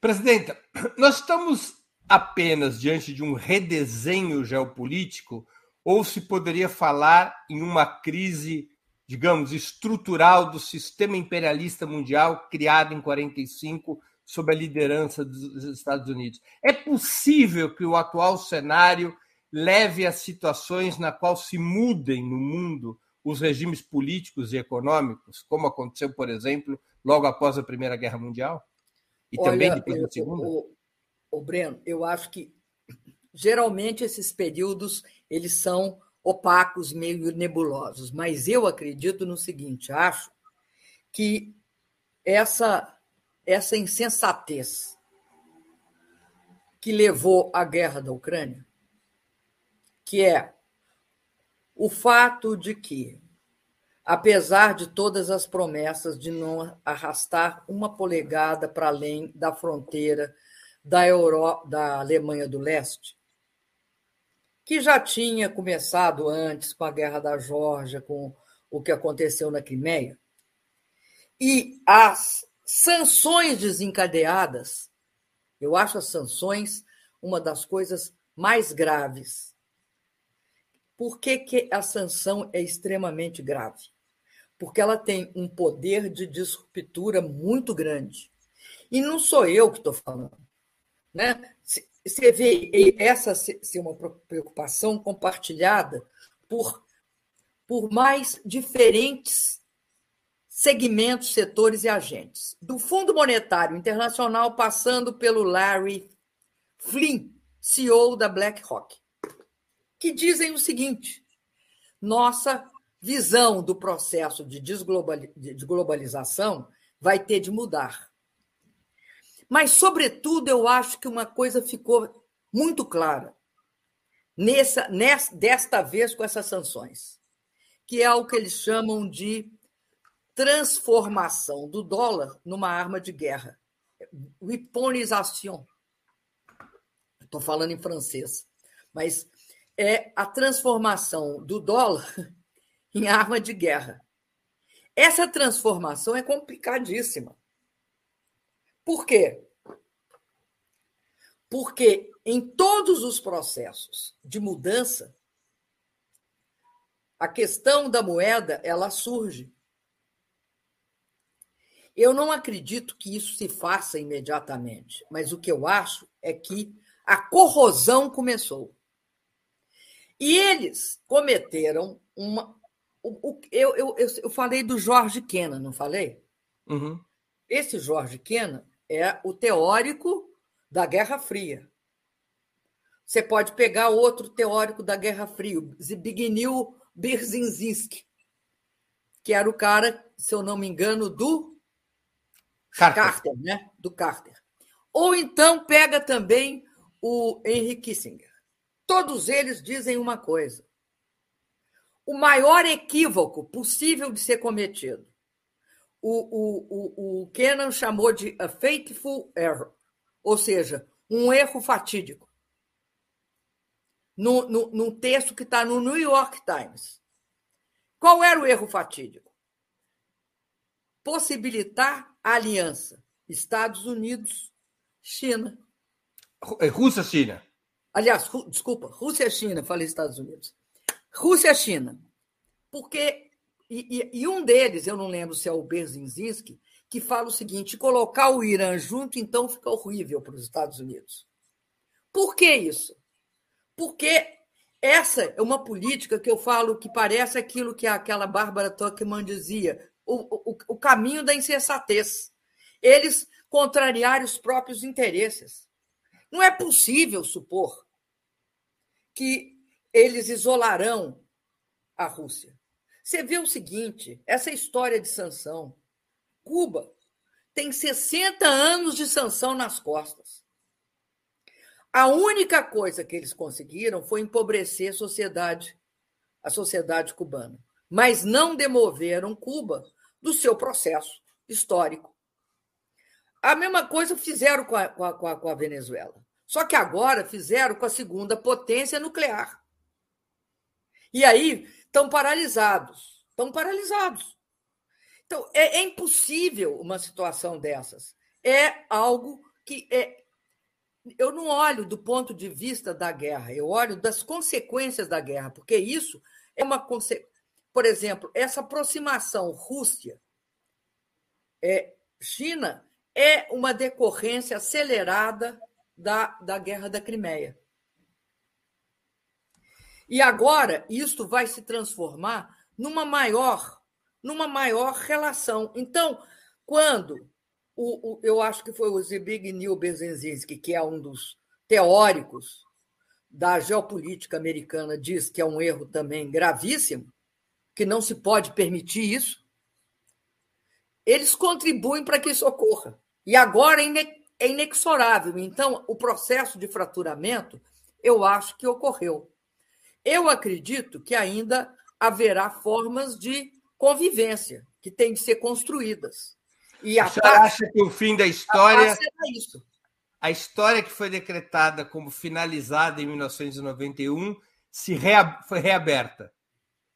Presidenta, nós estamos apenas diante de um redesenho geopolítico ou se poderia falar em uma crise, digamos, estrutural do sistema imperialista mundial criado em 45 sob a liderança dos Estados Unidos? É possível que o atual cenário leve a situações na qual se mudem no mundo os regimes políticos e econômicos, como aconteceu, por exemplo, logo após a Primeira Guerra Mundial? E Olha, também depois da Segunda? O, o Breno, eu acho que geralmente esses períodos eles são opacos, meio nebulosos, mas eu acredito no seguinte, acho que essa essa insensatez que levou à guerra da Ucrânia, que é o fato de que, apesar de todas as promessas de não arrastar uma polegada para além da fronteira da, da Alemanha do Leste, que já tinha começado antes com a Guerra da Geórgia, com o que aconteceu na Crimeia, e as sanções desencadeadas, eu acho as sanções uma das coisas mais graves por que, que a sanção é extremamente grave? Porque ela tem um poder de disruptura muito grande. E não sou eu que estou falando. Né? Você vê essa ser uma preocupação compartilhada por, por mais diferentes segmentos, setores e agentes. Do Fundo Monetário Internacional, passando pelo Larry Flynn, CEO da BlackRock que dizem o seguinte: nossa visão do processo de, de globalização vai ter de mudar. Mas, sobretudo, eu acho que uma coisa ficou muito clara nessa, nessa, desta vez com essas sanções, que é o que eles chamam de transformação do dólar numa arma de guerra. Weaponisation. Estou falando em francês, mas é a transformação do dólar em arma de guerra. Essa transformação é complicadíssima. Por quê? Porque em todos os processos de mudança, a questão da moeda ela surge. Eu não acredito que isso se faça imediatamente, mas o que eu acho é que a corrosão começou. E eles cometeram uma. Eu, eu, eu falei do Jorge Kennan, não falei? Uhum. Esse Jorge Kennan é o teórico da Guerra Fria. Você pode pegar outro teórico da Guerra Fria, Zbigniew Brzezinski, que era o cara, se eu não me engano, do Carter, Carter né? Do Carter. Ou então pega também o Henry Kissinger. Todos eles dizem uma coisa: o maior equívoco possível de ser cometido. O, o, o, o Kennan chamou de a fateful error, ou seja, um erro fatídico. No, no, no texto que está no New York Times. Qual era o erro fatídico? Possibilitar a aliança Estados Unidos-China. Rússia-China. Aliás, Ru, desculpa, Rússia-China, falei Estados Unidos. Rússia-China. Porque. E, e, e, um deles, eu não lembro se é o Berzinski, que fala o seguinte: colocar o Irã junto, então fica horrível para os Estados Unidos. Por que isso? Porque essa é uma política que eu falo que parece aquilo que aquela Bárbara Tuckman dizia: o, o, o caminho da insensatez. Eles contrariarem os próprios interesses. Não é possível supor que eles isolarão a Rússia. Você vê o seguinte: essa história de sanção. Cuba tem 60 anos de sanção nas costas. A única coisa que eles conseguiram foi empobrecer a sociedade, a sociedade cubana, mas não demoveram Cuba do seu processo histórico. A mesma coisa fizeram com a, com a, com a Venezuela. Só que agora fizeram com a segunda potência nuclear. E aí estão paralisados. Estão paralisados. Então, é, é impossível uma situação dessas. É algo que é. Eu não olho do ponto de vista da guerra, eu olho das consequências da guerra, porque isso é uma consequência. Por exemplo, essa aproximação Rússia, é, China, é uma decorrência acelerada da, da Guerra da Crimeia. E agora isso vai se transformar numa maior, numa maior relação. Então, quando o, o, eu acho que foi o Zbigniew Brzezinski, que é um dos teóricos da geopolítica americana, diz que é um erro também gravíssimo, que não se pode permitir isso, eles contribuem para que isso ocorra. E agora é inexorável. Então, o processo de fraturamento, eu acho que ocorreu. Eu acredito que ainda haverá formas de convivência que têm de ser construídas. E a Você acha que o fim da história. A, isso. a história que foi decretada como finalizada em 1991 se rea... foi reaberta?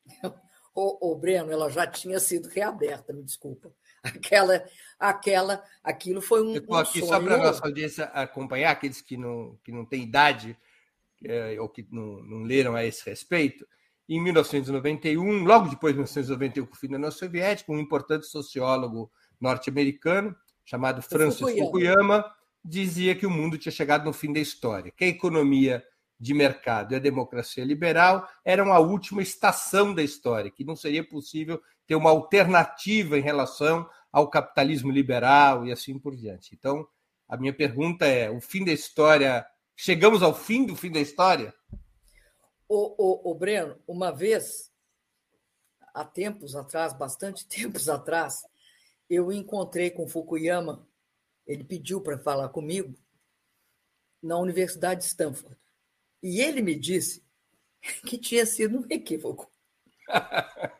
O, o Breno, ela já tinha sido reaberta, me desculpa. Aquela, aquela, aquilo foi um. Eu estou aqui um só para a nossa audiência acompanhar, aqueles que não, que não têm idade é, ou que não, não leram a esse respeito. Em 1991, logo depois de 1991, com o fim da União Soviética, um importante sociólogo norte-americano chamado Francis Fukuyama. Fukuyama dizia que o mundo tinha chegado no fim da história, que a economia de mercado e a democracia liberal eram a última estação da história, que não seria possível ter uma alternativa em relação ao capitalismo liberal e assim por diante. Então, a minha pergunta é: o fim da história, chegamos ao fim do fim da história? O, o, o Breno, uma vez, há tempos atrás, bastante tempos atrás, eu encontrei com Fukuyama, ele pediu para falar comigo na Universidade de Stanford. E ele me disse que tinha sido um equívoco.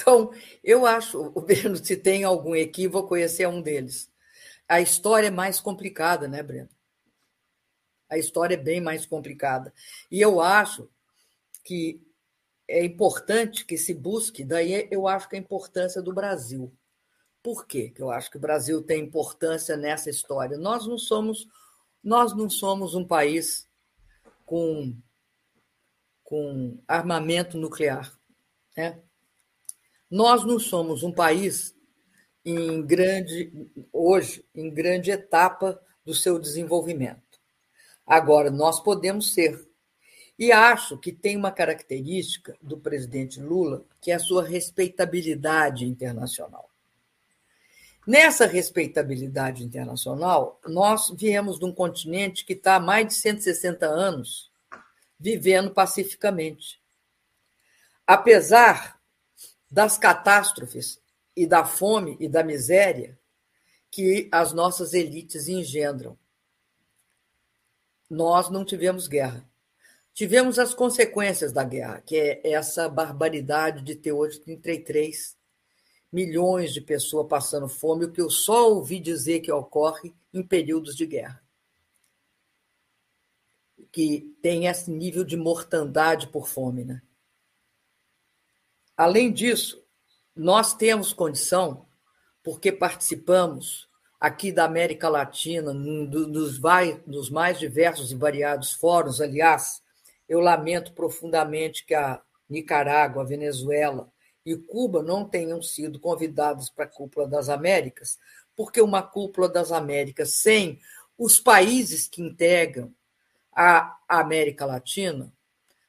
Então, eu acho, o Breno, se tem algum equívoco, esse é um deles. A história é mais complicada, né, Breno? A história é bem mais complicada. E eu acho que é importante que se busque, daí eu acho que a importância do Brasil. Por quê que eu acho que o Brasil tem importância nessa história? Nós não somos, nós não somos um país com, com armamento nuclear. Né? Nós não somos um país em grande hoje em grande etapa do seu desenvolvimento. Agora nós podemos ser. E acho que tem uma característica do presidente Lula, que é a sua respeitabilidade internacional. Nessa respeitabilidade internacional, nós viemos de um continente que está há mais de 160 anos vivendo pacificamente. Apesar das catástrofes e da fome e da miséria que as nossas elites engendram. Nós não tivemos guerra. Tivemos as consequências da guerra, que é essa barbaridade de ter hoje 33 milhões de pessoas passando fome, o que eu só ouvi dizer que ocorre em períodos de guerra. Que tem esse nível de mortandade por fome, né? Além disso, nós temos condição, porque participamos aqui da América Latina, nos, vai, nos mais diversos e variados fóruns. Aliás, eu lamento profundamente que a Nicarágua, a Venezuela e Cuba não tenham sido convidados para a Cúpula das Américas, porque uma Cúpula das Américas sem os países que integram a América Latina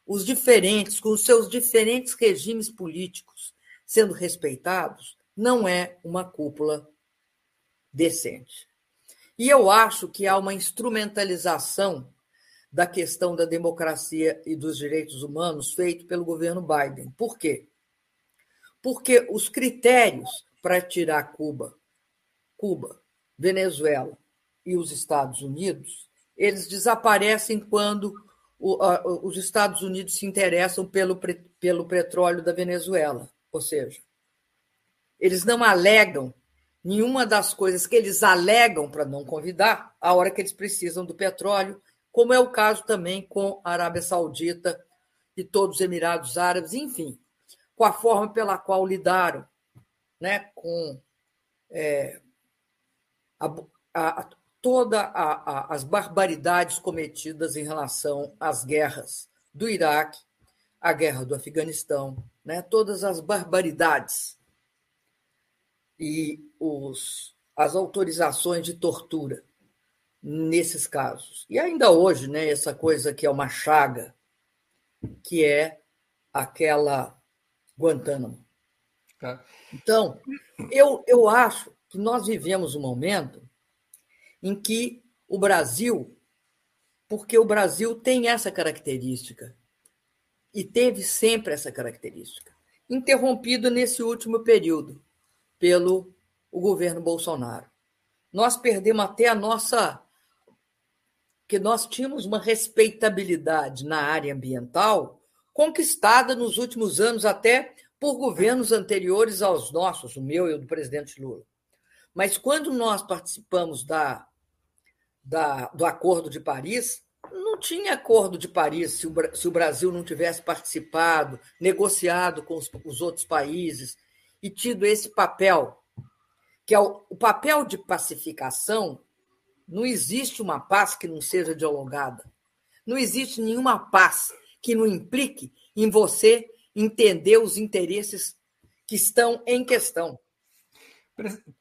os diferentes, com seus diferentes regimes políticos sendo respeitados, não é uma cúpula decente. E eu acho que há uma instrumentalização da questão da democracia e dos direitos humanos feito pelo governo Biden. Por quê? Porque os critérios para tirar Cuba, Cuba, Venezuela e os Estados Unidos, eles desaparecem quando os Estados Unidos se interessam pelo, pelo petróleo da Venezuela. Ou seja, eles não alegam nenhuma das coisas que eles alegam para não convidar a hora que eles precisam do petróleo, como é o caso também com a Arábia Saudita e todos os Emirados Árabes, enfim, com a forma pela qual lidaram né, com é, a, a, todas as barbaridades cometidas em relação às guerras do Iraque, a guerra do Afeganistão, né, todas as barbaridades e os, as autorizações de tortura nesses casos. E ainda hoje, né, essa coisa que é uma chaga, que é aquela Guantánamo. Tá. Então, eu, eu acho que nós vivemos um momento em que o Brasil, porque o Brasil tem essa característica, e teve sempre essa característica, interrompido nesse último período pelo o governo Bolsonaro. Nós perdemos até a nossa que nós tínhamos uma respeitabilidade na área ambiental conquistada nos últimos anos até por governos anteriores aos nossos, o meu e o do presidente Lula. Mas quando nós participamos da, da do Acordo de Paris, não tinha Acordo de Paris se o, se o Brasil não tivesse participado, negociado com os, os outros países, e tido esse papel, que é o, o papel de pacificação, não existe uma paz que não seja dialogada. Não existe nenhuma paz que não implique em você entender os interesses que estão em questão.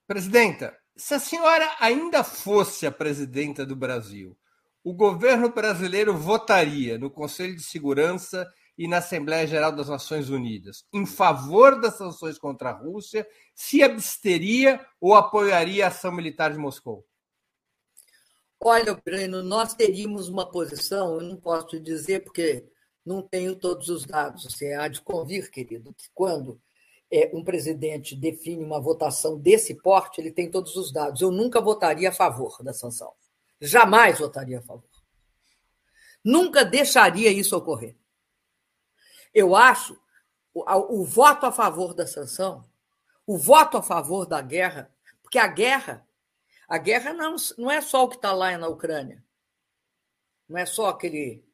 Presidenta, se a senhora ainda fosse a presidenta do Brasil, o governo brasileiro votaria no Conselho de Segurança e na Assembleia Geral das Nações Unidas em favor das sanções contra a Rússia, se absteria ou apoiaria a ação militar de Moscou? Olha, Breno, nós teríamos uma posição, eu não posso dizer porque não tenho todos os dados. Você há de convir, querido, que quando é, um presidente define uma votação desse porte, ele tem todos os dados. Eu nunca votaria a favor da sanção. Jamais votaria a favor. Nunca deixaria isso ocorrer. Eu acho o, o voto a favor da sanção, o voto a favor da guerra, porque a guerra, a guerra não, não é só o que está lá na Ucrânia, não é só aquele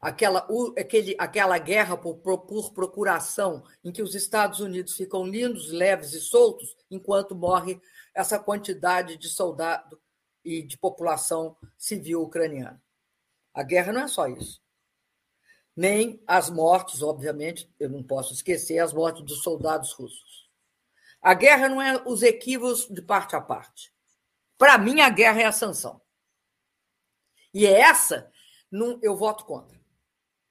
aquela, aquele, aquela guerra por, por, procuração, em que os Estados Unidos ficam lindos, leves e soltos, enquanto morre essa quantidade de soldado e de população civil ucraniana. A guerra não é só isso nem as mortes, obviamente, eu não posso esquecer as mortes dos soldados russos. A guerra não é os equívocos de parte a parte. Para mim, a guerra é a sanção. E é essa, não, eu voto contra.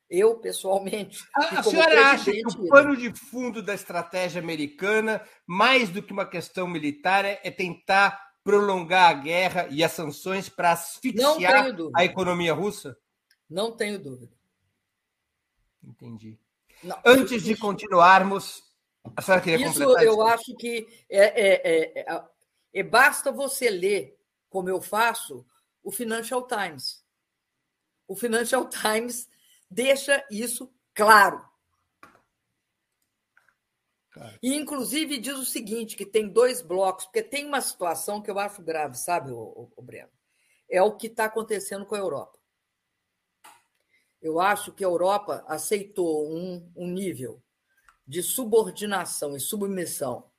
Eu, pessoalmente. A, senhora acha que o pano de fundo da estratégia americana, mais do que uma questão militar, é, é tentar prolongar a guerra e as sanções para asfixiar a economia russa? Não tenho dúvida. Entendi. Não, Antes de continuarmos, a senhora queria isso completar? Eu isso? acho que é, é, é, é, basta você ler, como eu faço, o Financial Times. O Financial Times deixa isso claro. E, inclusive, diz o seguinte: que tem dois blocos, porque tem uma situação que eu acho grave, sabe, o, Breno? É o que está acontecendo com a Europa. Eu acho que a Europa aceitou um, um nível de subordinação e submissão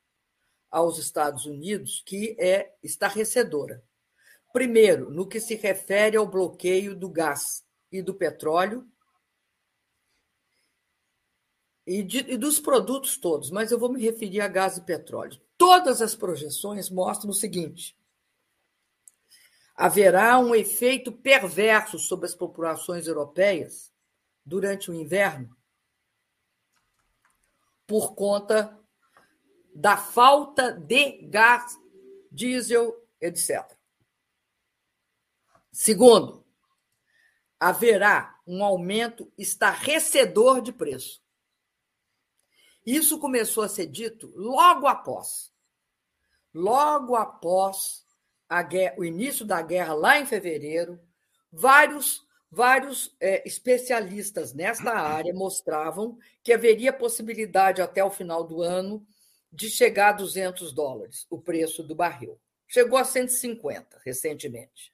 aos Estados Unidos que é estarrecedora. Primeiro, no que se refere ao bloqueio do gás e do petróleo e, de, e, dos produtos todos, mas eu vou me referir a gás e petróleo. Todas as projeções mostram o seguinte: haverá um efeito perverso sobre as populações europeias durante o inverno por conta da falta de gás, diesel, etc. Segundo, haverá um aumento estarrecedor de preço. Isso começou a ser dito logo após, logo após guerra, o início da guerra lá em fevereiro, vários vários é, especialistas nesta área mostravam que haveria possibilidade até o final do ano de chegar a 200 dólares o preço do barril. Chegou a 150 recentemente.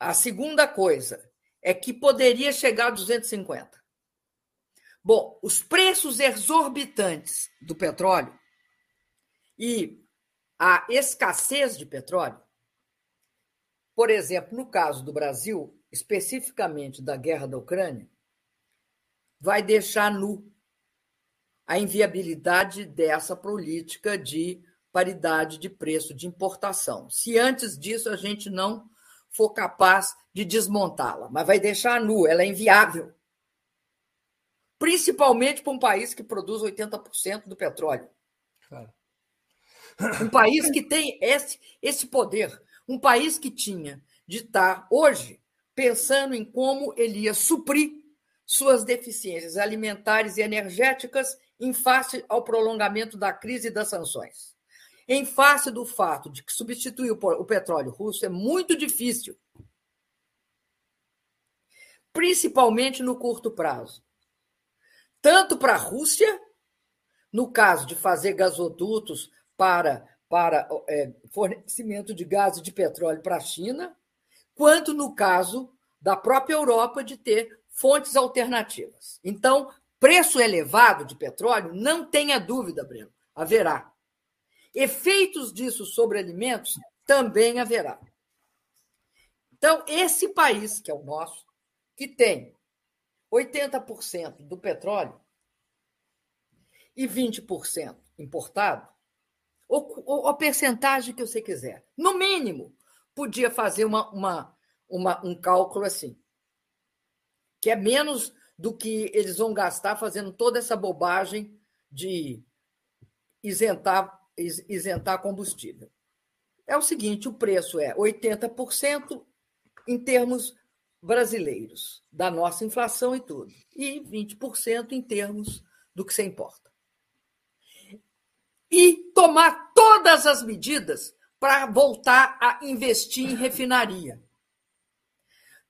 A segunda coisa é que poderia chegar a 250. Bom, os preços exorbitantes do petróleo e a escassez de petróleo, por exemplo, no caso do Brasil, especificamente da guerra da Ucrânia, vai deixar nu a inviabilidade dessa política de paridade de preço de importação. Se antes disso a gente não for capaz de desmontá-la, mas vai deixar nu, ela é inviável. Principalmente para um país que produz 80% do petróleo. Um país que tem esse, esse poder. Um país que tinha de estar hoje pensando em como ele ia suprir suas deficiências alimentares e energéticas em face ao prolongamento da crise e das sanções. Em face do fato de que substituir o petróleo russo é muito difícil, principalmente no curto prazo. Tanto para a Rússia, no caso de fazer gasodutos para, para é, fornecimento de gás e de petróleo para a China, quanto no caso da própria Europa de ter fontes alternativas. Então, preço elevado de petróleo, não tenha dúvida, Breno, haverá. Efeitos disso sobre alimentos também haverá. Então, esse país, que é o nosso, que tem 80% do petróleo e 20% importado, ou, a percentagem que você quiser, no mínimo, podia fazer uma, uma, uma, um cálculo assim, que é menos do que eles vão gastar fazendo toda essa bobagem de isentar, isentar combustível. É o seguinte: o preço é 80% em termos brasileiros, da nossa inflação e tudo, e 20% em termos do que se importa. E tomar todas as medidas para voltar a investir em refinaria.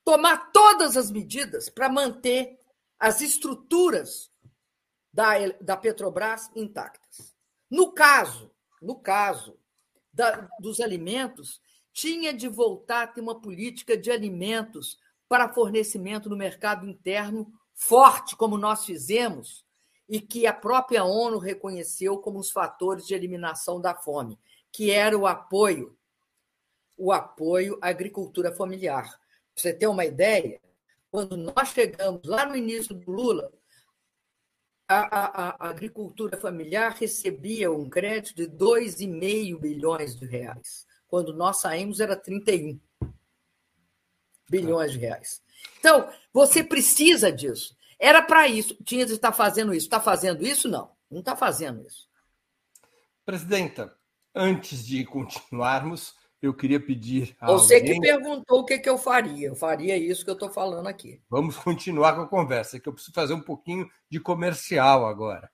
Tomar todas as medidas para manter as estruturas da, da Petrobras intactas. No caso, no caso da, dos alimentos, tinha de voltar a ter uma política de alimentos para fornecimento no mercado interno forte, como nós fizemos, e que a própria ONU reconheceu como os fatores de eliminação da fome que era o apoio, o apoio à agricultura familiar. Para você ter uma ideia, quando nós chegamos lá no início do Lula, a, a, a agricultura familiar recebia um crédito de 2,5 bilhões de reais. Quando nós saímos, era 31 bilhões de reais. Então, você precisa disso. Era para isso. Tinha de estar fazendo isso. Está fazendo isso? Não. Não está fazendo isso. Presidenta, Antes de continuarmos, eu queria pedir. A Você alguém... que perguntou o que, que eu faria. Eu faria isso que eu estou falando aqui. Vamos continuar com a conversa, que eu preciso fazer um pouquinho de comercial agora.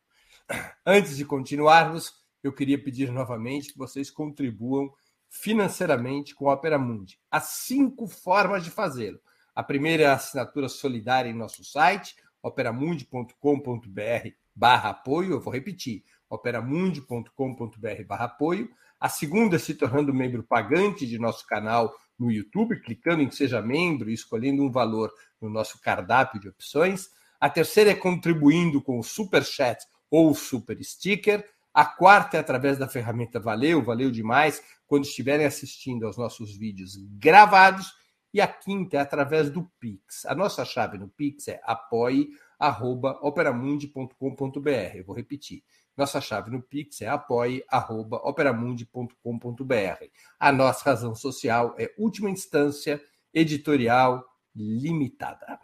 Antes de continuarmos, eu queria pedir novamente que vocês contribuam financeiramente com a Opera Mundi. Há cinco formas de fazê-lo. A primeira é a assinatura solidária em nosso site, operamundi.com.br barra apoio. Eu vou repetir, operamundi.com.br apoio. A segunda, se tornando membro pagante de nosso canal no YouTube, clicando em Seja Membro e escolhendo um valor no nosso cardápio de opções. A terceira é contribuindo com o Super Chat ou Super Sticker. A quarta é através da ferramenta Valeu, valeu demais, quando estiverem assistindo aos nossos vídeos gravados. E a quinta é através do Pix. A nossa chave no Pix é apoie.operamundi.com.br. Eu vou repetir nossa chave no Pix é apoie.operamundi.com.br. A nossa razão social é última instância editorial limitada.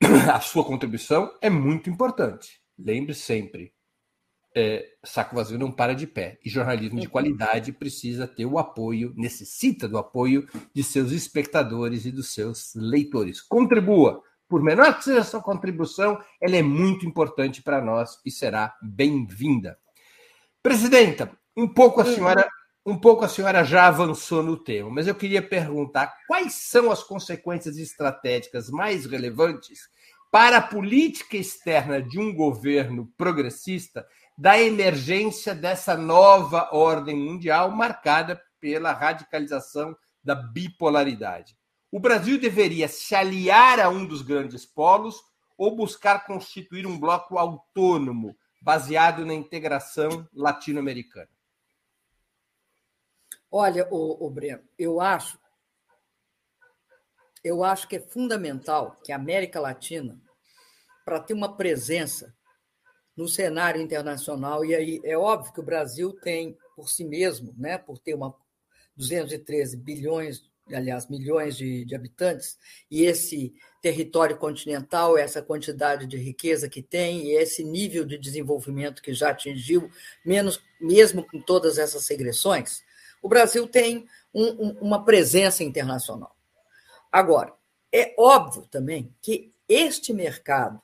A sua contribuição é muito importante. Lembre sempre, é, saco vazio não para de pé. E jornalismo de qualidade precisa ter o apoio, necessita do apoio de seus espectadores e dos seus leitores. Contribua por menor que seja a sua contribuição, ela é muito importante para nós e será bem-vinda. Presidenta, um pouco a senhora um pouco a senhora já avançou no tema, mas eu queria perguntar quais são as consequências estratégicas mais relevantes para a política externa de um governo progressista da emergência dessa nova ordem mundial marcada pela radicalização da bipolaridade. O Brasil deveria se aliar a um dos grandes polos ou buscar constituir um bloco autônomo baseado na integração latino-americana? Olha, o, Breno, eu acho, eu acho que é fundamental que a América Latina, para ter uma presença no cenário internacional, e aí é óbvio que o Brasil tem por si mesmo, né, por ter uma 213 bilhões, aliás, milhões de, de habitantes, e esse território continental, essa quantidade de riqueza que tem, e esse nível de desenvolvimento que já atingiu, menos, mesmo com todas essas regressões, o Brasil tem um, um, uma presença internacional. Agora, é óbvio também que este mercado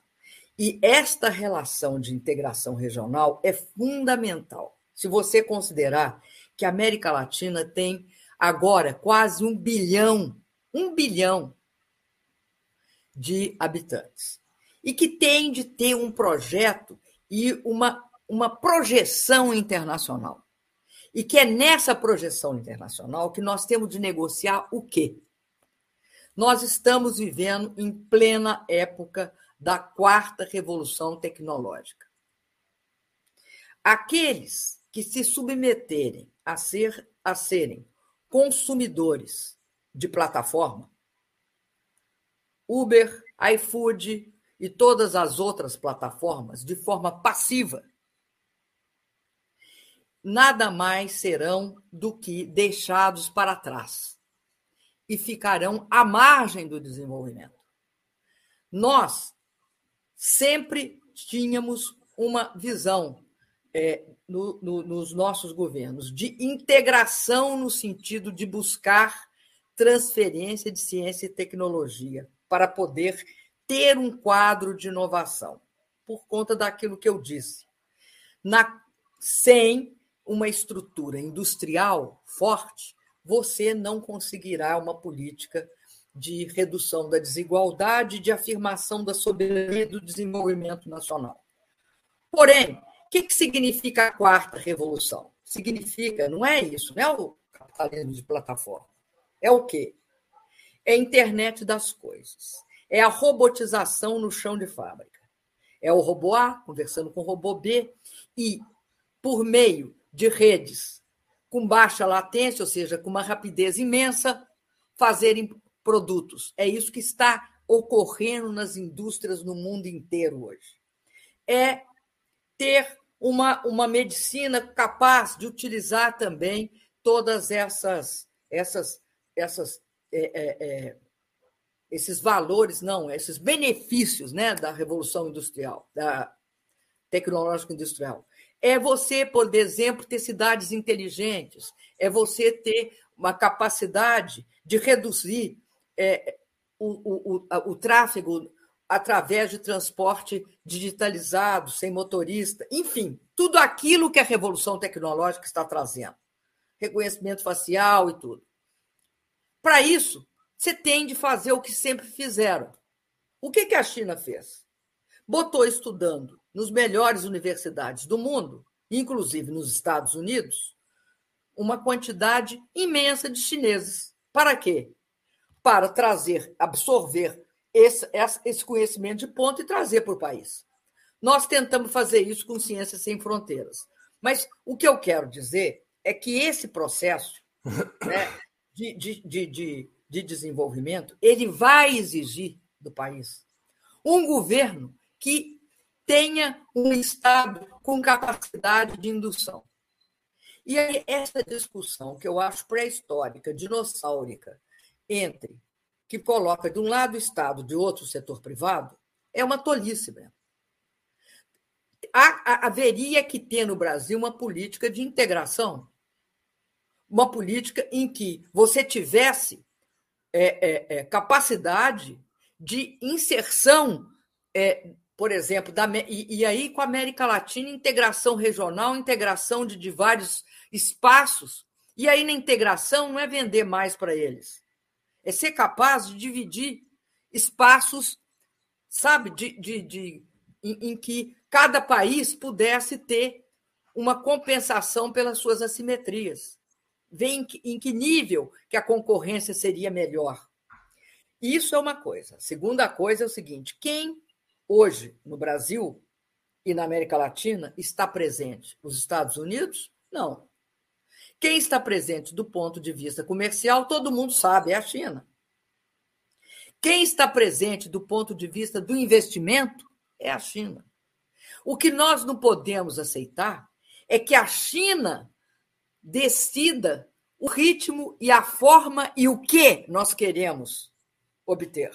e esta relação de integração regional é fundamental. Se você considerar que a América Latina tem agora quase um bilhão, um bilhão de habitantes, e que tem de ter um projeto e uma, uma projeção internacional. E que é nessa projeção internacional que nós temos de negociar o quê? Nós estamos vivendo em plena época da quarta revolução tecnológica. Aqueles que se submeterem a, ser, a serem consumidores de plataforma, Uber, iFood e todas as outras plataformas, de forma passiva, nada mais serão do que deixados para trás e ficarão à margem do desenvolvimento. Nós sempre tínhamos uma visão é, no, no, nos nossos governos de integração no sentido de buscar transferência de ciência e tecnologia para poder ter um quadro de inovação, por conta daquilo que eu disse. Na, sem uma estrutura industrial forte, você não conseguirá uma política de redução da desigualdade, de afirmação da soberania do desenvolvimento nacional. Porém, o que, que significa a quarta revolução? Significa, não é isso, não é o capitalismo de plataforma. É o quê? É a internet das coisas. É a robotização no chão de fábrica. É o robô A conversando com o robô B e, por meio de redes com baixa latência, ou seja, com uma rapidez imensa, fazerem produtos. É isso que está ocorrendo nas indústrias no mundo inteiro hoje. É ter uma, uma medicina capaz de utilizar também todas essas essas essas é, é, é, esses valores, não, esses benefícios né, da revolução industrial, da tecnológica industrial. É você, por exemplo, ter cidades inteligentes, é você ter uma capacidade de reduzir é, o, o, o, o tráfego através de transporte digitalizado, sem motorista, enfim, tudo aquilo que a revolução tecnológica está trazendo. Reconhecimento facial e tudo. Para isso, você tem de fazer o que sempre fizeram. O que, que a China fez? Botou estudando nos melhores universidades do mundo, inclusive nos Estados Unidos, uma quantidade imensa de chineses. Para quê? Para trazer, absorver esse, esse conhecimento de ponta e trazer para o país. Nós tentamos fazer isso com Ciências Sem Fronteiras. Mas o que eu quero dizer é que esse processo né, de, de, de, de, de desenvolvimento ele vai exigir do país um governo que tenha um Estado com capacidade de indução. E aí, essa discussão, que eu acho pré-histórica, dinossáurica, entre que coloca de um lado o Estado, de outro o setor privado, é uma tolice, Breno. haveria que ter no Brasil uma política de integração, uma política em que você tivesse é, é, é, capacidade de inserção, é, por exemplo, da, e, e, aí com a América Latina, integração regional, integração de, de vários espaços. E aí, na integração, não é vender mais para eles, é ser capaz de dividir espaços, sabe, de, de, de em, em que cada país pudesse ter uma compensação pelas suas assimetrias. Ver em que, em que nível que a concorrência seria melhor. Isso é uma coisa. Segunda coisa é o seguinte: quem hoje no Brasil e na América Latina está presente? Os Estados Unidos? Não. Quem está presente do ponto de vista comercial, todo mundo sabe, é a China. Quem está presente do ponto de vista do investimento é a China. O que nós não podemos aceitar é que a China decida o ritmo e a forma e o que nós queremos obter.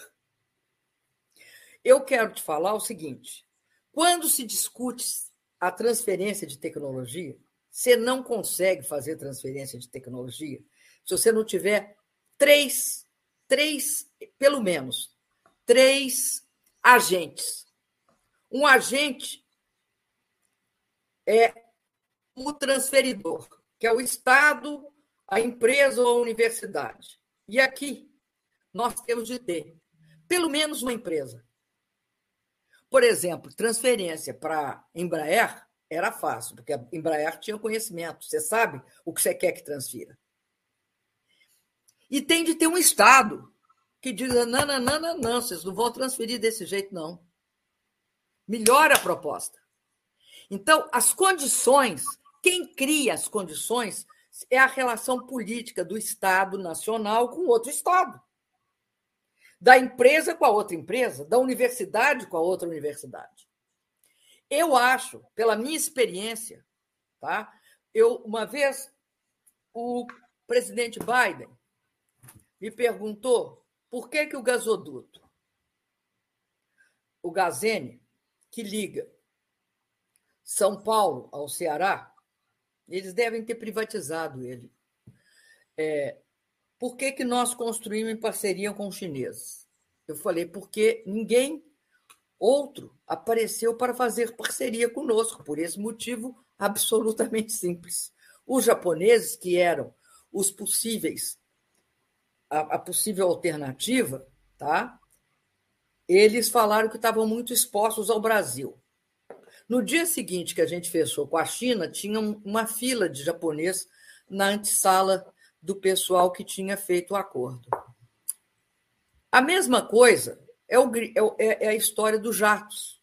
Eu quero te falar o seguinte: quando se discute a transferência de tecnologia, você não consegue fazer transferência de tecnologia se você não tiver três, três, pelo menos, três agentes. Um agente é o transferidor, que é o Estado, a empresa ou a universidade. E aqui nós temos de ter pelo menos uma empresa. Por exemplo, transferência para Embraer era fácil, porque a Embraer tinha conhecimento. Você sabe o que você quer que transfira. E tem de ter um Estado que diga: não, não, não, não, não, vocês não vão transferir desse jeito, não. Melhora a proposta. Então, as condições, quem cria as condições é a relação política do Estado nacional com outro Estado. Da empresa com a outra empresa, da universidade com a outra universidade. Eu acho, pela minha experiência, tá? Eu uma vez o presidente Biden me perguntou por que que o gasoduto, o Gazene, que liga São Paulo ao Ceará, eles devem ter privatizado ele. É, por que, que nós construímos em parceria com os chineses? Eu falei, porque ninguém Outro apareceu para fazer parceria conosco, por esse motivo absolutamente simples. Os japoneses, que eram os possíveis, a, a possível alternativa, tá? eles falaram que estavam muito expostos ao Brasil. No dia seguinte que a gente fechou com a China, tinha uma fila de japonês na antessala do pessoal que tinha feito o acordo. A mesma coisa é, o, é, é, é a história dos jatos.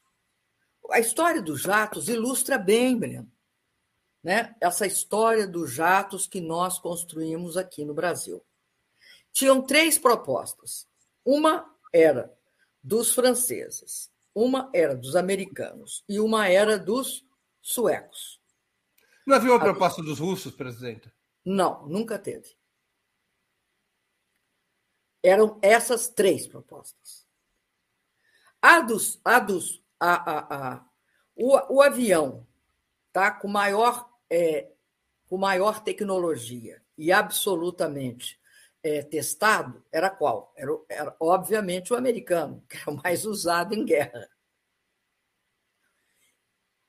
A história dos jatos ilustra bem, Breno, né? essa história dos jatos que nós construímos aqui no Brasil. Tinham três propostas. Uma era dos franceses, uma era dos americanos e uma era dos suecos. Não havia uma proposta dos russos, presidente? Não, nunca teve. Eram essas três propostas. A dos, a dos, a, a, a, o, o avião tá com maior, é, com maior tecnologia e absolutamente é, testado era qual? Era, era, obviamente o americano, que era o mais usado em guerra.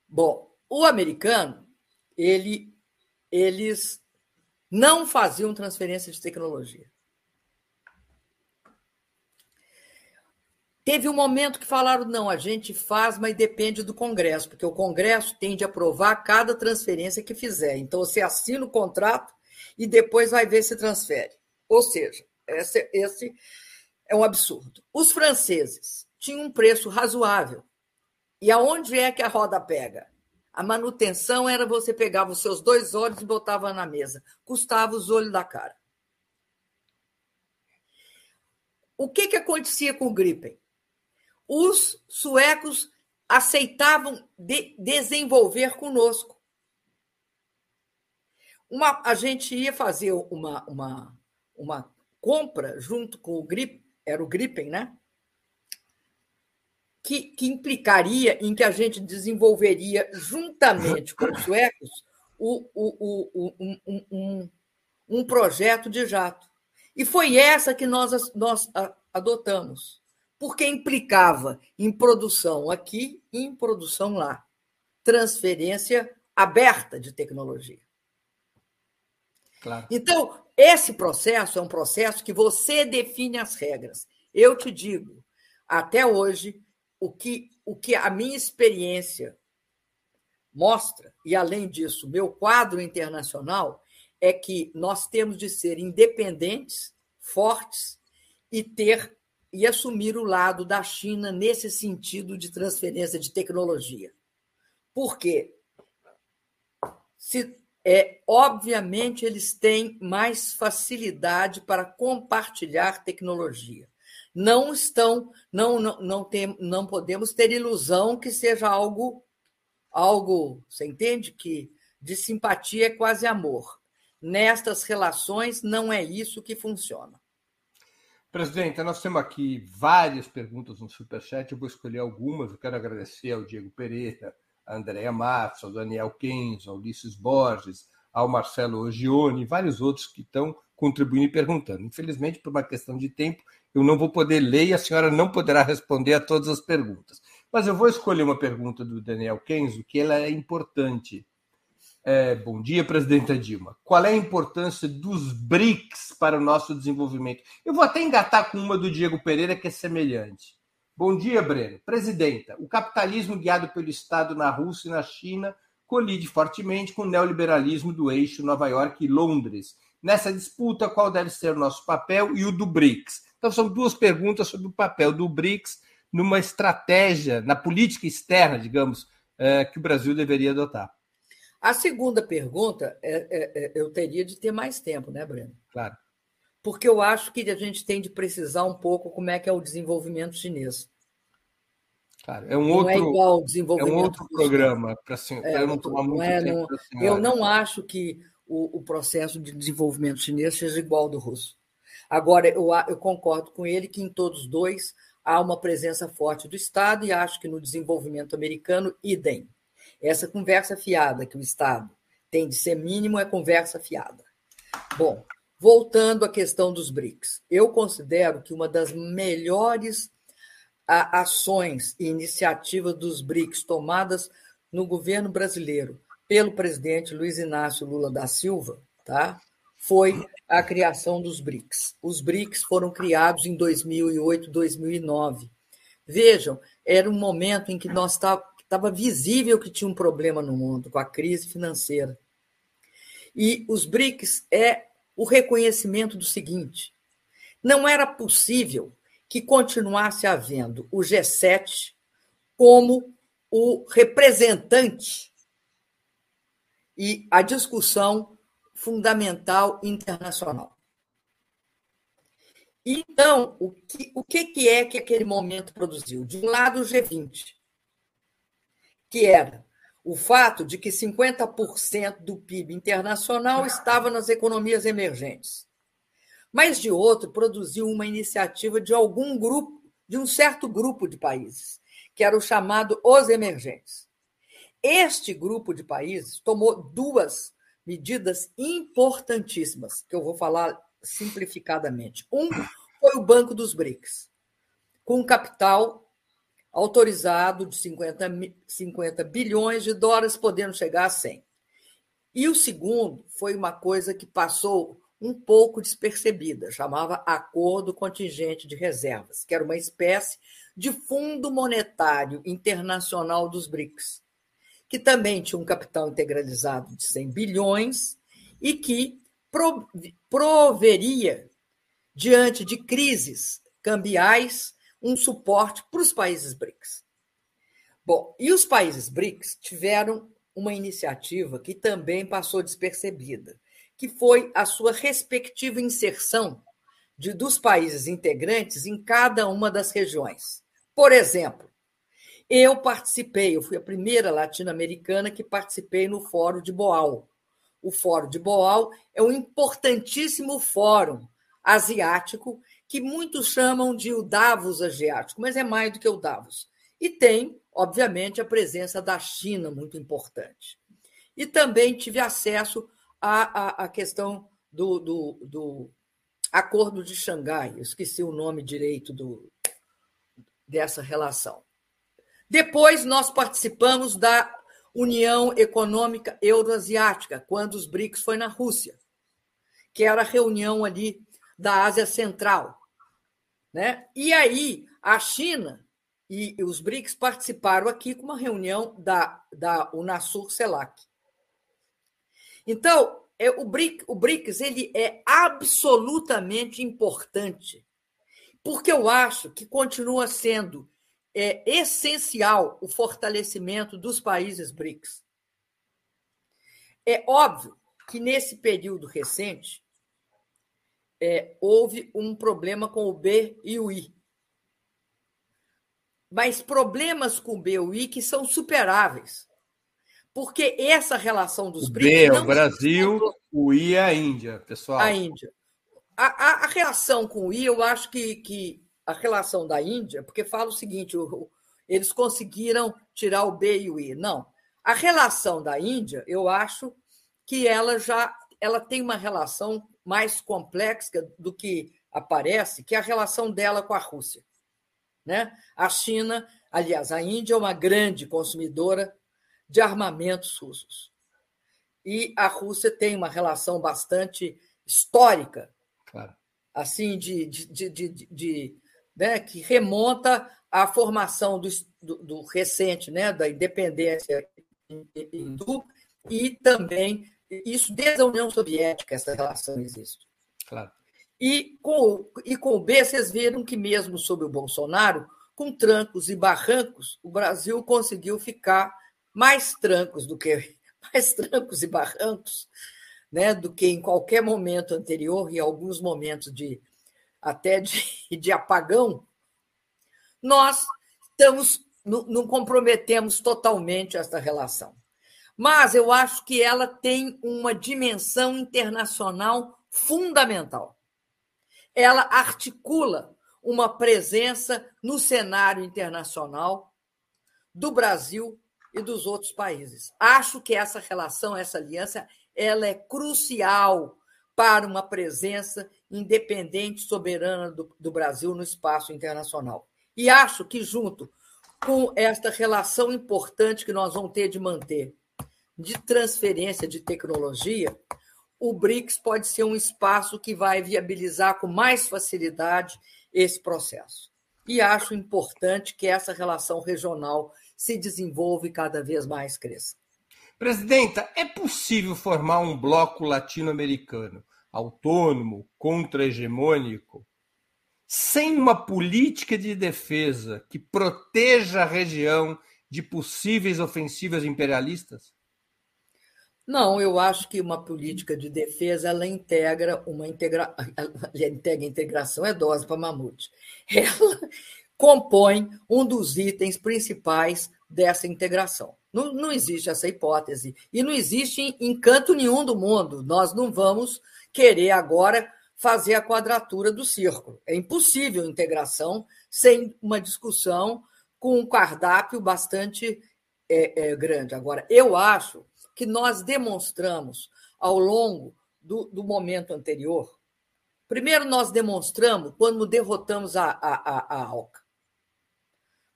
Bom, o americano, ele, eles não faziam transferência de tecnologia. Teve um momento que falaram: não, a gente faz, mas depende do Congresso, porque o Congresso tem de aprovar cada transferência que fizer. Então, você assina o contrato e depois vai ver se transfere. Ou seja, esse, esse é um absurdo. Os franceses tinham um preço razoável. E aonde é que a roda pega? A manutenção era você pegava os seus dois olhos e botava na mesa. Custava os olhos da cara. O que, que acontecia com o Gripen? Os suecos aceitavam de desenvolver conosco. Uma, a gente ia fazer uma, uma, uma compra junto com o Grip, era o Gripen, né? Que, que implicaria em que a gente desenvolveria, juntamente com os suecos, o, o, o, um, um, um projeto de jato. E foi essa que nós, nós adotamos porque implicava em produção aqui e em produção lá. Transferência aberta de tecnologia. Claro. Então, esse processo é um processo que você define as regras. Eu te digo, até hoje, o que, o que a minha experiência mostra, e além disso, meu quadro internacional, é que nós temos de ser independentes, fortes e ter e assumir o lado da China nesse sentido de transferência de tecnologia. Por quê? Se, é, obviamente, eles têm mais facilidade para compartilhar tecnologia. Não estão, não, não, não, tem, não podemos ter ilusão que seja algo, algo, você entende que de simpatia é quase amor. Nestas relações não é isso que funciona. Presidente, nós temos aqui várias perguntas no Superchat, eu vou escolher algumas. Eu quero agradecer ao Diego Pereira, a Andréa Matos, ao Daniel Kenzo, ao Ulisses Borges, ao Marcelo Ogione, e vários outros que estão contribuindo e perguntando. Infelizmente, por uma questão de tempo, eu não vou poder ler e a senhora não poderá responder a todas as perguntas. Mas eu vou escolher uma pergunta do Daniel Kenzo, que ela é importante é, bom dia, presidenta Dilma. Qual é a importância dos BRICS para o nosso desenvolvimento? Eu vou até engatar com uma do Diego Pereira, que é semelhante. Bom dia, Breno. Presidenta, o capitalismo guiado pelo Estado na Rússia e na China colide fortemente com o neoliberalismo do eixo Nova York e Londres. Nessa disputa, qual deve ser o nosso papel e o do BRICS? Então, são duas perguntas sobre o papel do BRICS numa estratégia, na política externa, digamos, é, que o Brasil deveria adotar. A segunda pergunta, é, é, é, eu teria de ter mais tempo, né, Breno? Claro. Porque eu acho que a gente tem de precisar um pouco como é que é o desenvolvimento chinês. Claro, é um não outro, é igual ao desenvolvimento é um outro programa, para é, eu não tomar muito é, tempo. Não, eu não acho que o, o, processo de desenvolvimento chinês seja igual ao do russo. Agora, eu, eu concordo com ele que em todos dois há uma presença forte do Estado e acho que no desenvolvimento americano, idem. Essa conversa fiada que o Estado tem de ser mínimo é conversa fiada. Bom, voltando à questão dos BRICS, eu considero que uma das melhores ações e iniciativas dos BRICS tomadas no governo brasileiro pelo presidente Luiz Inácio Lula da Silva, tá? Foi a criação dos BRICS. Os BRICS foram criados em 2008, 2009. Vejam, era um momento em que nós Estava visível que tinha um problema no mundo com a crise financeira. E os BRICS é o reconhecimento do seguinte: não era possível que continuasse havendo o G7 como o representante e a discussão fundamental internacional. Então, o que, o que é que aquele momento produziu? De um lado, o G20, que era o fato de que 50% do PIB internacional estava nas economias emergentes. Mas, de outro, produziu uma iniciativa de algum grupo, de um certo grupo de países, que era o chamado Os Emergentes. Este grupo de países tomou duas medidas importantíssimas, que eu vou falar simplificadamente. Um foi o Banco dos BRICS, com capital autorizado de 50, 50 bilhões de dólares, podendo chegar a 100. E o segundo foi uma coisa que passou um pouco despercebida, chamava Acordo Contingente de Reservas, que era uma espécie de Fundo Monetário Internacional dos BRICS, que também tinha um capital integralizado de 100 bilhões e que proveria, diante de crises cambiais, um suporte para os países BRICS. Bom, e os países BRICS tiveram uma iniciativa que também passou despercebida, que foi a sua respectiva inserção de, dos países integrantes em cada uma das regiões. Por exemplo, eu participei, eu fui a primeira latino-americana que participei no Fórum de Boal. O Fórum de Boal é um importantíssimo fórum asiático que muitos chamam de o Davos asiático, mas é mais do que o Davos. E tem, obviamente, a presença da China muito importante. E também tive acesso à, à, à questão do, do, do, Acordo de Xangai, esqueci o nome direito do, dessa relação. Depois, nós participamos da União Econômica Euroasiática, quando os BRICS foi na Rússia. que era a reunião ali da Ásia Central. Né? E aí a China e os BRICS participaram aqui com uma reunião da, da Unasur CELAC. Então, é, o, BRIC, o BRICS ele é absolutamente importante, porque eu acho que continua sendo é, essencial o fortalecimento dos países BRICS. É óbvio que nesse período recente é, houve um problema com o B e o I. Mas problemas com o B e o I que são superáveis. Porque essa relação dos o BRICS. B é o Brasil, o I é a Índia, pessoal. A Índia. A, a, a, relação com o I, eu acho que, que a relação da Índia, porque fala o seguinte: o, eles conseguiram tirar o B e o I. Não. A relação da Índia, eu acho que ela já ela tem uma relação mais complexa do que aparece, que é a relação dela com a Rússia. Né? A China, aliás, a Índia é uma grande consumidora de armamentos russos. E a Rússia tem uma relação bastante histórica, claro. assim, de, de, de, de, né, que remonta à formação do, do, do recente, né, da independência hindu, e também isso desde a União Soviética, essa relação existe. Claro. E com, e com o B, vocês viram que, mesmo sob o Bolsonaro, com trancos e barrancos, o Brasil conseguiu ficar mais trancos do que mais trancos e barrancos, né, do que em qualquer momento anterior e alguns momentos de até de, de apagão, nós estamos não, não comprometemos totalmente essa relação. Mas eu acho que ela tem uma dimensão internacional fundamental. Ela articula uma presença no cenário internacional do Brasil e dos outros países. Acho que essa relação, essa aliança, ela é crucial para uma presença independente, soberana do, do Brasil no espaço internacional. E acho que, junto com esta relação importante que nós vamos ter de manter de transferência de tecnologia, o BRICS pode ser um espaço que vai viabilizar com mais facilidade esse processo. E acho importante que essa relação regional se desenvolva e cada vez mais cresça. Presidenta, é possível formar um bloco latino-americano autônomo, contra-hegemônico, sem uma política de defesa que proteja a região de possíveis ofensivas imperialistas? Não, eu acho que uma política de defesa ela integra uma integra... integra integração é dose para mamute. Ela compõe um dos itens principais dessa integração. Não, não existe essa hipótese. E não existe em, em canto nenhum do mundo. Nós não vamos querer agora fazer a quadratura do círculo. É impossível integração sem uma discussão com um cardápio bastante é, é, grande. Agora, eu acho que nós demonstramos ao longo do, do momento anterior. Primeiro, nós demonstramos quando derrotamos a, a, a, a ALCA.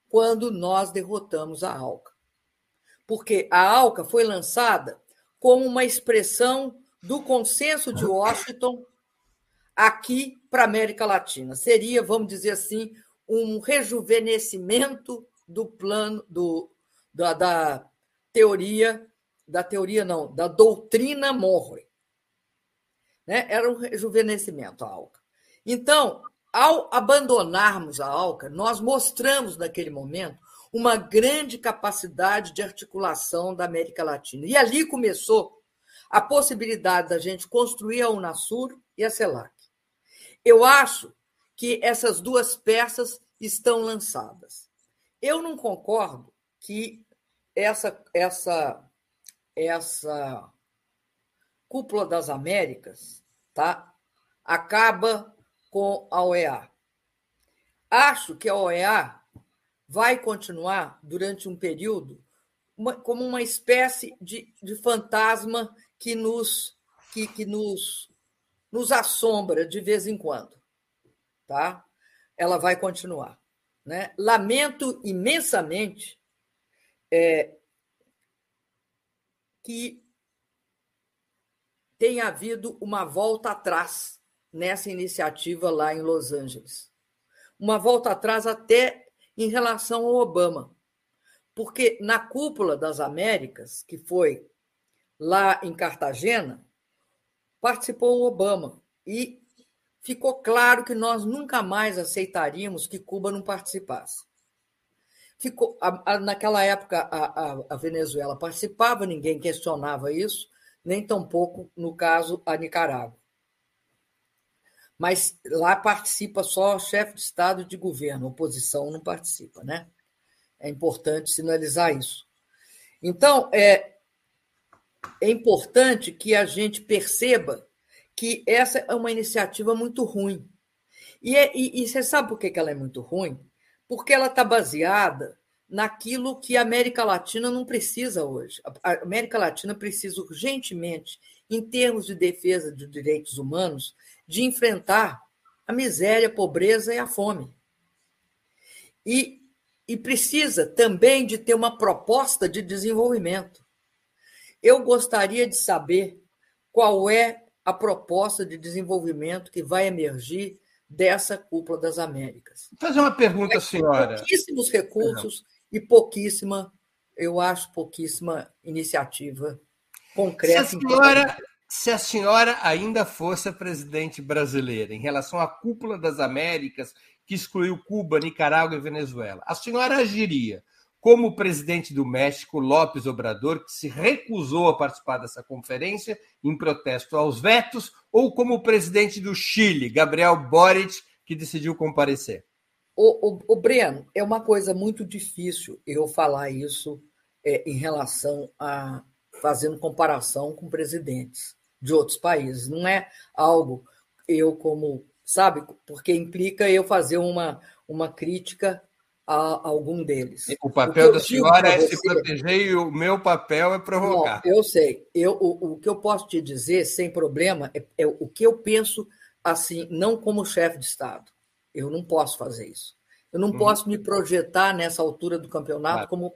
Quando nós derrotamos a ALCA. Porque a ALCA foi lançada como uma expressão do consenso de Washington aqui para a América Latina. Seria, vamos dizer assim, um rejuvenescimento do plano do, da, da teoria, da teoria não, da doutrina Monroe. Né? Era um rejuvenescimento a ALCA. Então, ao abandonarmos a ALCA, nós mostramos naquele momento uma grande capacidade de articulação da América Latina. E ali começou a possibilidade da gente construir a Unasur e a CELAC. Eu acho que essas duas peças estão lançadas. Eu não concordo que essa essa essa cúpula das Américas, tá? Acaba com a OEA. Acho que a OEA vai continuar durante um período uma, como uma espécie de, de fantasma que nos que, que nos nos assombra de vez em quando, tá? Ela vai continuar, né? Lamento imensamente é, que tem havido uma volta atrás nessa iniciativa lá em Los Angeles. Uma volta atrás até em relação ao Obama. Porque na cúpula das Américas, que foi lá em Cartagena, participou o Obama. E ficou claro que nós nunca mais aceitaríamos que Cuba não participasse. Ficou, a, a, naquela época, a, a, Venezuela participava, ninguém questionava isso, nem tampouco, no caso, a Nicarágua. Mas lá participa só chefe de Estado e de governo, oposição não participa, né? É importante sinalizar isso. Então, é, é importante que a gente perceba que essa é uma iniciativa muito ruim. E, é, e, e você sabe por que ela é muito ruim? Porque ela está baseada naquilo que a América Latina não precisa hoje. A América Latina precisa urgentemente, em termos de defesa dos direitos humanos, de enfrentar a miséria, a pobreza e a fome. E, e precisa também de ter uma proposta de desenvolvimento. Eu gostaria de saber qual é a proposta de desenvolvimento que vai emergir dessa cúpula das Américas. Vou fazer uma pergunta, senhora. Pouquíssimos recursos Não. e pouquíssima, eu acho, pouquíssima iniciativa concreta. Se a senhora, se a senhora ainda fosse a presidente brasileira em relação à cúpula das Américas, que excluiu Cuba, Nicarágua e Venezuela, a senhora agiria como o presidente do México, López Obrador, que se recusou a participar dessa conferência em protesto aos vetos, ou como o presidente do Chile, Gabriel Boric, que decidiu comparecer? O, o, o Breno, é uma coisa muito difícil eu falar isso é, em relação a fazendo comparação com presidentes de outros países. Não é algo eu como sabe, porque implica eu fazer uma, uma crítica a algum deles. O papel o da senhora é você... se proteger e o meu papel é provocar. Não, eu sei. Eu, o, o que eu posso te dizer, sem problema, é, é o que eu penso assim, não como chefe de Estado. Eu não posso fazer isso. Eu não uhum. posso me projetar nessa altura do campeonato claro. como,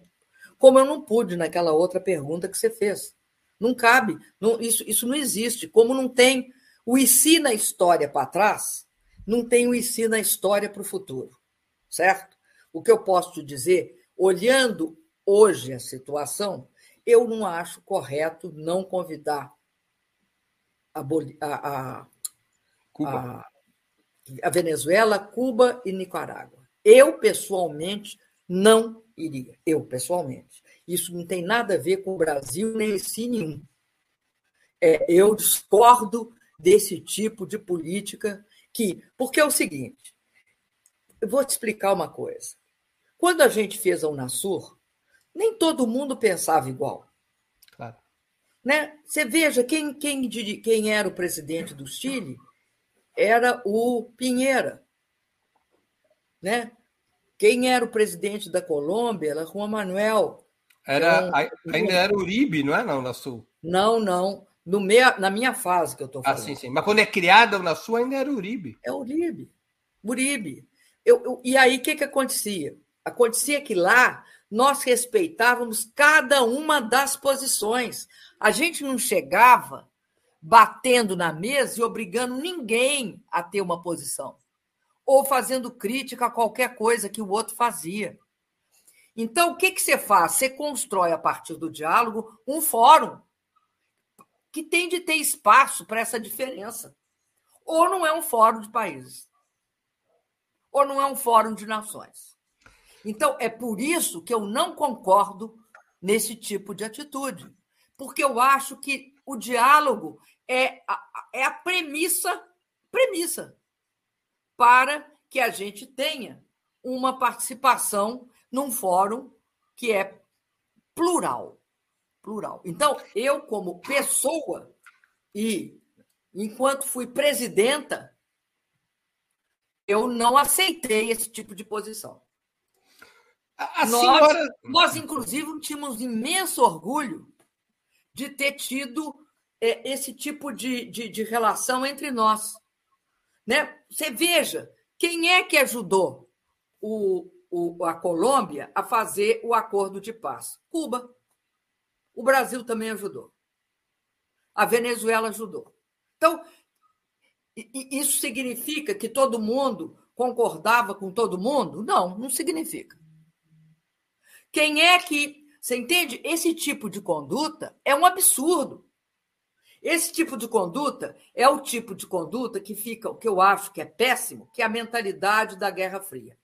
como eu não pude naquela outra pergunta que você fez. Não cabe. Não, isso, isso não existe. Como não tem o e se na história para trás, não tem o e se na história para o futuro. Certo? O que eu posso te dizer, olhando hoje a situação, eu não acho correto não convidar a, a, a, a Venezuela, Cuba e Nicarágua. Eu, pessoalmente, não iria. Eu, pessoalmente. Isso não tem nada a ver com o Brasil, nem esse nenhum. É, eu discordo desse tipo de política que. Porque é o seguinte: eu vou te explicar uma coisa. Quando a gente fez a Unasur, nem todo mundo pensava igual. Claro. Né? Você veja, quem, quem, quem era o presidente do Chile era o Pinheira. Né? Quem era o presidente da Colômbia era Juan Manuel. Era, então, ainda era Uribe, não é, não, na Sul? Não, não. No meia, na minha fase que eu estou falando. Ah, sim, sim. Mas quando é criada na Sul, ainda era Uribe. É Uribe. Uribe. Eu, eu, e aí, o que, que acontecia? Acontecia que lá nós respeitávamos cada uma das posições. A gente não chegava batendo na mesa e obrigando ninguém a ter uma posição, ou fazendo crítica a qualquer coisa que o outro fazia. Então, o que, que você faz? Você constrói, a partir do diálogo, um fórum que tem de ter espaço para essa diferença. Ou não é um fórum de países ou não é um fórum de nações. Então, é por isso que eu não concordo nesse tipo de atitude, porque eu acho que o diálogo é a, é a premissa, premissa para que a gente tenha uma participação num fórum que é plural. Plural. Então, eu, como pessoa, e enquanto fui presidenta eu não aceitei esse tipo de posição. A, nós, senhora... nós, inclusive, tínhamos imenso orgulho de ter tido é, esse tipo de, de, de, relação entre nós. Né? Você veja, quem é que ajudou o, o, a Colômbia a fazer o acordo de paz? Cuba. O Brasil também ajudou. A Venezuela ajudou. Então, isso significa que todo mundo concordava com todo mundo? Não, não significa. Quem é que. Você entende? Esse tipo de conduta é um absurdo. Esse tipo de conduta é o tipo de conduta que fica, o que eu acho que é péssimo, que é a mentalidade da Guerra Fria.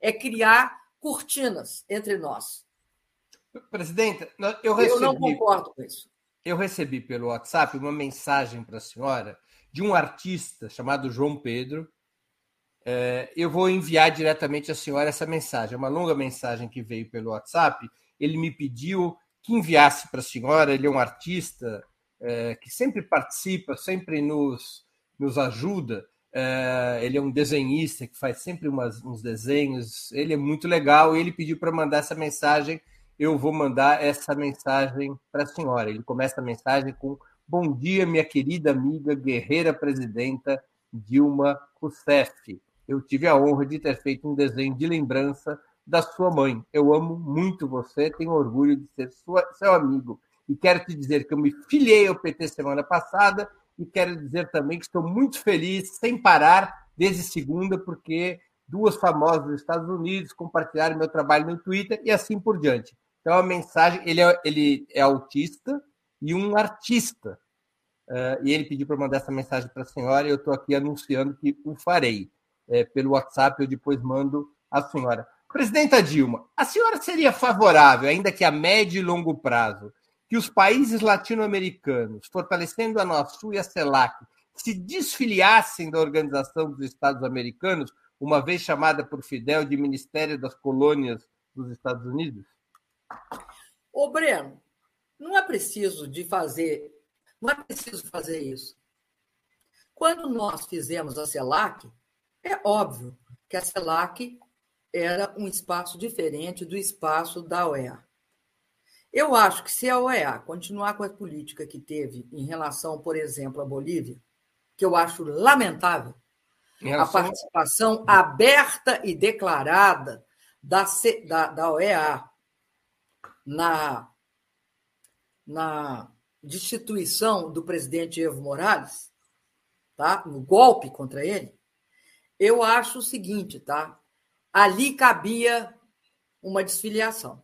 É criar cortinas entre nós. Presidenta, eu recebi. Eu não concordo com isso. Eu recebi pelo WhatsApp uma mensagem para a senhora de um artista chamado João Pedro. É, eu vou enviar diretamente à senhora essa mensagem. É uma longa mensagem que veio pelo WhatsApp. Ele me pediu que enviasse para a senhora. Ele é um artista é, que sempre participa, sempre nos, nos ajuda. É, ele é um desenhista que faz sempre umas, uns desenhos. Ele é muito legal ele pediu para mandar essa mensagem. Eu vou mandar essa mensagem para a senhora. Ele começa a mensagem com Bom dia, minha querida amiga, guerreira presidenta Dilma Rousseff. Eu tive a honra de ter feito um desenho de lembrança da sua mãe. Eu amo muito você, tenho orgulho de ser sua, seu amigo e quero te dizer que eu me filiei ao PT semana passada e quero dizer também que estou muito feliz, sem parar, desde segunda, porque duas famosas dos Estados Unidos compartilharam meu trabalho no Twitter e assim por diante. Então, a mensagem: ele é, ele é autista e um artista. Uh, e ele pediu para mandar essa mensagem para a senhora e eu estou aqui anunciando que o farei. É, pelo WhatsApp, eu depois mando à senhora. Presidenta Dilma, a senhora seria favorável, ainda que a médio e longo prazo, que os países latino-americanos, fortalecendo a NOSU e a CELAC, se desfiliassem da Organização dos Estados Americanos, uma vez chamada por Fidel de Ministério das Colônias dos Estados Unidos? Ô, Breno, não é preciso de fazer, não é preciso fazer isso. Quando nós fizemos a CELAC, é óbvio que a CELAC era um espaço diferente do espaço da OEA. Eu acho que se a OEA continuar com a política que teve em relação, por exemplo, à Bolívia, que eu acho lamentável, a participação aberta e declarada da, da, da OEA na, na destituição do presidente Evo Morales, tá? no golpe contra ele, eu acho o seguinte, tá? Ali cabia uma desfiliação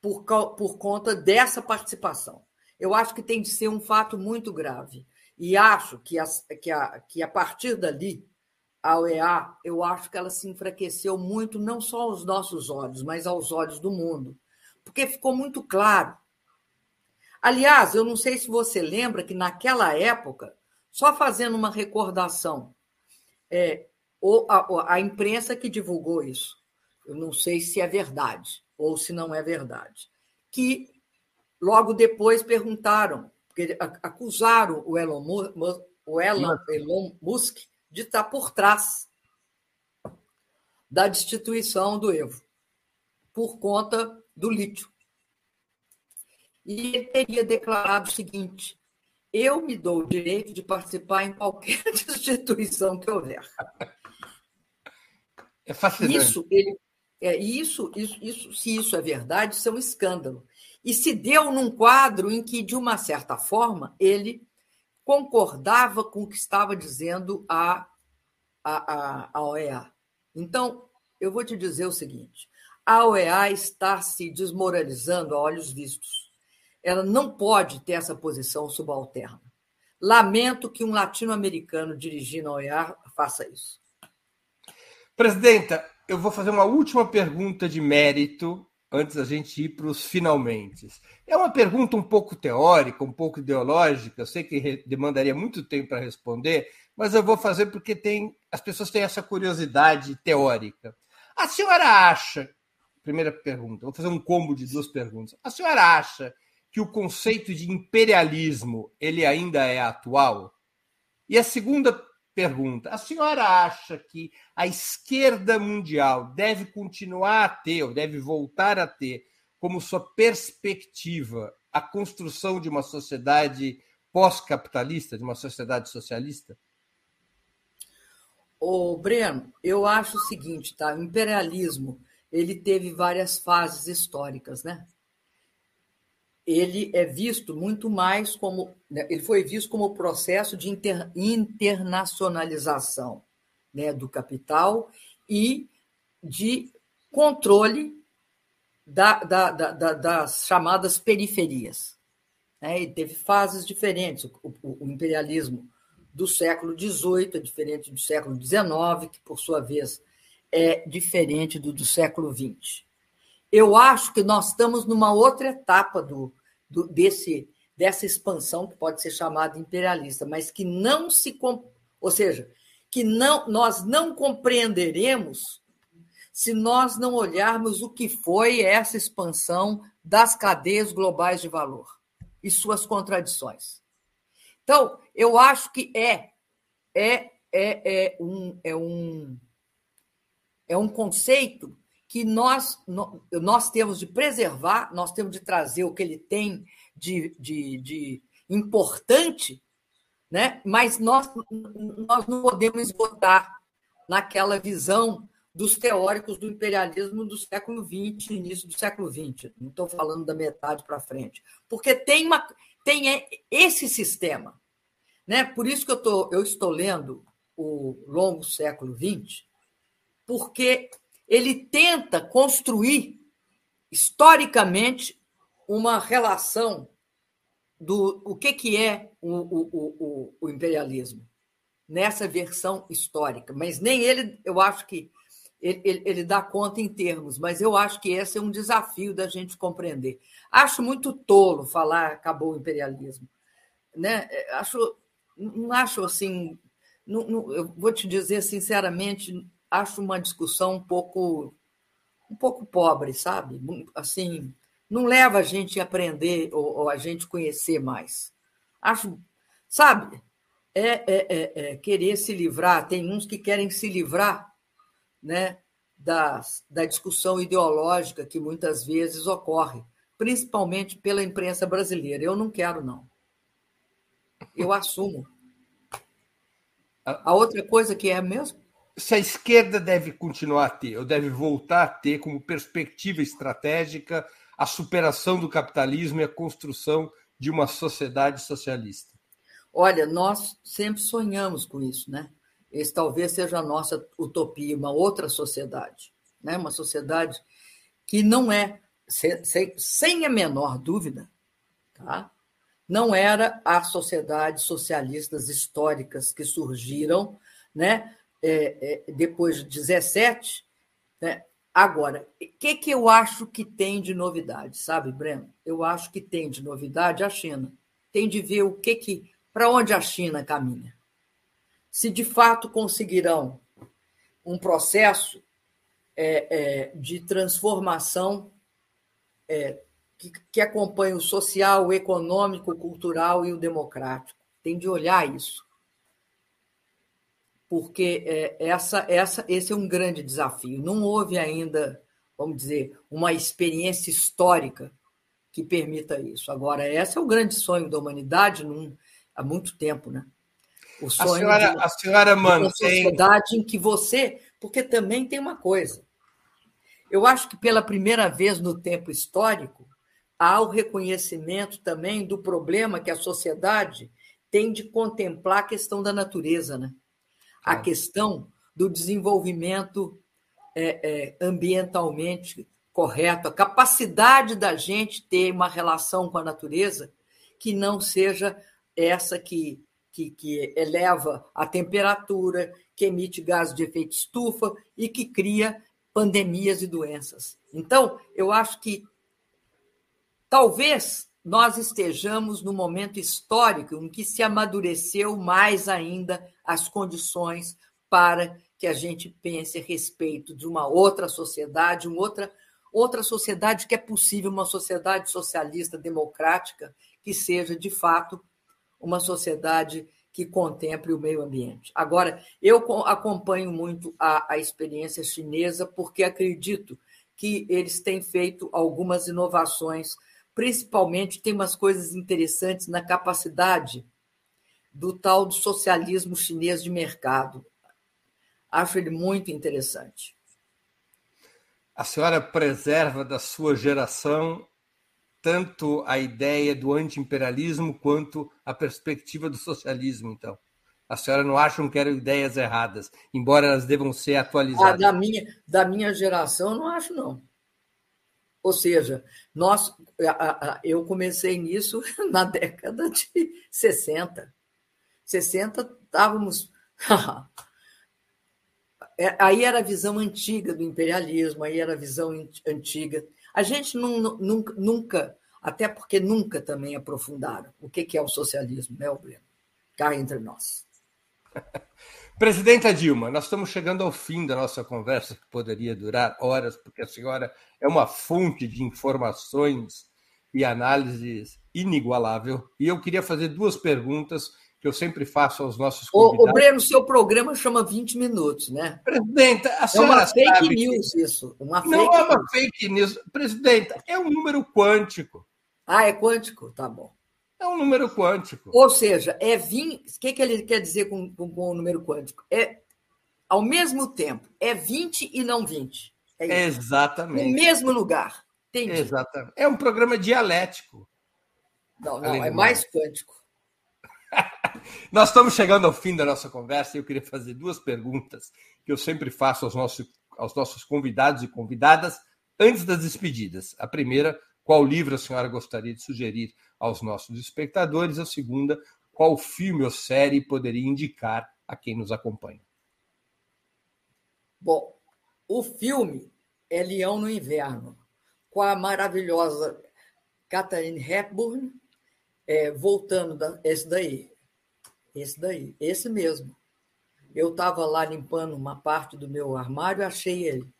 por, por conta dessa participação. Eu acho que tem de ser um fato muito grave. E acho que a, que a, que a partir dali, a OEA, eu acho que ela se enfraqueceu muito, não só aos nossos olhos, mas aos olhos do mundo. Porque ficou muito claro. Aliás, eu não sei se você lembra que naquela época, só fazendo uma recordação, é, a, a imprensa que divulgou isso, eu não sei se é verdade, ou se não é verdade, que logo depois perguntaram, porque acusaram o Elon, o Elon, Elon Musk de estar por trás da destituição do Evo, por conta do lítio. E ele teria declarado o seguinte: eu me dou o direito de participar em qualquer destituição que houver. É fascinante. Isso ele é, isso, isso, isso, se isso é verdade, isso é um escândalo. E se deu num quadro em que, de uma certa forma, ele concordava com o que estava dizendo a, a, a, a OEA. Então, eu vou te dizer o seguinte: a OEA está se desmoralizando a olhos vistos. Ela não pode ter essa posição subalterna. Lamento que um latino-americano dirigindo a OEA faça isso. Presidenta, eu vou fazer uma última pergunta de mérito antes da gente ir para os finalmente. É uma pergunta um pouco teórica, um pouco ideológica, eu sei que demandaria muito tempo para responder, mas eu vou fazer porque tem as pessoas têm essa curiosidade teórica. A senhora acha, primeira pergunta, vou fazer um combo de duas perguntas. A senhora acha que o conceito de imperialismo ele ainda é atual? E a segunda pergunta: a senhora acha que a esquerda mundial deve continuar a ter, ou deve voltar a ter, como sua perspectiva a construção de uma sociedade pós-capitalista, de uma sociedade socialista? Ô, Breno, eu acho o seguinte, tá? O imperialismo ele teve várias fases históricas, né? ele é visto muito mais como né, ele foi visto como processo de inter, internacionalização né, do capital e de controle da, da, da, das chamadas periferias. Né? E teve fases diferentes. O, o, o imperialismo do século XVIII é diferente do século XIX, que, por sua vez, é diferente do, do século XX. Eu acho que nós estamos numa outra etapa do, do, desse, dessa expansão, que pode ser chamada imperialista, mas que não se. Ou seja, que não, nós não compreenderemos se nós não olharmos o que foi essa expansão das cadeias globais de valor e suas contradições. Então, eu acho que é é é, é um é um é um conceito que nós nós temos de preservar, nós temos de trazer o que ele tem de, de, de importante, né? Mas nós nós não podemos esgotar naquela visão dos teóricos do imperialismo do século XX, início do século XX. Não estou falando da metade para frente. Porque tem, uma, tem esse sistema. Né? Por isso que eu, tô, eu estou lendo o longo século XX, porque ele tenta construir historicamente uma relação do o que, que é o, o, o, o imperialismo nessa versão histórica. Mas nem ele, eu acho que ele, ele, ele, dá conta em termos, mas eu acho que esse é um desafio da gente compreender. Acho muito tolo falar acabou o imperialismo. Né? Acho, não acho assim. Não, não, eu vou te dizer sinceramente, acho uma discussão um pouco um pouco pobre, sabe? Assim, não leva a gente a aprender ou, ou a gente conhecer mais. Acho, sabe? É, é, é, é, querer se livrar. Tem uns que querem se livrar né, da, da discussão ideológica que muitas vezes ocorre, principalmente pela imprensa brasileira. Eu não quero, não. Eu assumo. A outra coisa que é mesmo? Se a esquerda deve continuar a ter, ou deve voltar a ter como perspectiva estratégica a superação do capitalismo e a construção de uma sociedade socialista. Olha, nós sempre sonhamos com isso, né? Esse talvez seja a nossa utopia, uma outra sociedade, né? uma sociedade que não é, sem, a menor dúvida, tá? não era a sociedade socialistas históricas que surgiram né? É, é, depois de 17. Né? Agora, o que, que eu acho que tem de novidade, sabe, Breno? Eu acho que tem de novidade a China. Tem de ver o que que para onde a China caminha se de fato conseguirão um processo é, é, de transformação é, que, que acompanhe o social, o econômico, o cultural e o democrático. Tem de olhar isso. Porque é, essa, essa, esse é um grande desafio. Não houve ainda, vamos dizer, uma experiência histórica que permita isso. Agora, esse é o grande sonho da humanidade num, há muito tempo, né? O sonho a senhora, de, a senhora mantém... sociedade em que você. Porque também tem uma coisa. Eu acho que pela primeira vez no tempo histórico, há o reconhecimento também do problema que a sociedade tem de contemplar a questão da natureza, né? A questão do desenvolvimento é, é, ambientalmente correto, a capacidade da gente ter uma relação com a natureza que não seja essa que que, que eleva a temperatura, que emite gases de efeito estufa e que cria pandemias e doenças. Então, eu acho que talvez nós estejamos no momento histórico em que se amadureceu mais ainda as condições para que a gente pense a respeito de uma outra sociedade, uma outra, outra sociedade que é possível, uma sociedade socialista democrática que seja de fato uma sociedade que contemple o meio ambiente. Agora, eu acompanho muito a, a experiência chinesa porque acredito que eles têm feito algumas inovações, principalmente tem umas coisas interessantes na capacidade do tal do socialismo chinês de mercado. Acho ele muito interessante. A senhora preserva da sua geração tanto a ideia do anti-imperialismo quanto a perspectiva do socialismo, então. A senhora não acha que eram ideias erradas, embora elas devam ser atualizadas? Ah, da, minha, da minha geração, não acho, não. Ou seja, nós, eu comecei nisso na década de 60. 60, estávamos. É, aí era a visão antiga do imperialismo, aí era a visão antiga. A gente nunca, nunca, até porque nunca também aprofundaram o que é o socialismo, né, Breno? Cá entre nós. Presidenta Dilma, nós estamos chegando ao fim da nossa conversa, que poderia durar horas, porque a senhora é uma fonte de informações e análises inigualável. E eu queria fazer duas perguntas que eu sempre faço aos nossos convidados. O, o Breno, seu programa chama 20 minutos, né? Presidenta, a senhora É uma fake news que... isso. Uma não fake é uma news. fake news. Presidenta, é um número quântico. Ah, é quântico? Tá bom. É um número quântico. Ou seja, é 20. O que, que ele quer dizer com, com, com o número quântico? É ao mesmo tempo, é 20 e não 20. É Exatamente. No mesmo lugar. Entendi. Exatamente. É um programa dialético. Não, não, é mais quântico. Nós estamos chegando ao fim da nossa conversa e eu queria fazer duas perguntas que eu sempre faço aos nossos, aos nossos convidados e convidadas antes das despedidas. A primeira, qual livro a senhora gostaria de sugerir aos nossos espectadores? A segunda, qual filme ou série poderia indicar a quem nos acompanha? Bom, o filme é Leão no Inverno, com a maravilhosa Catherine Hepburn, é, voltando da, esse daí, esse daí, esse mesmo. Eu estava lá limpando uma parte do meu armário achei ele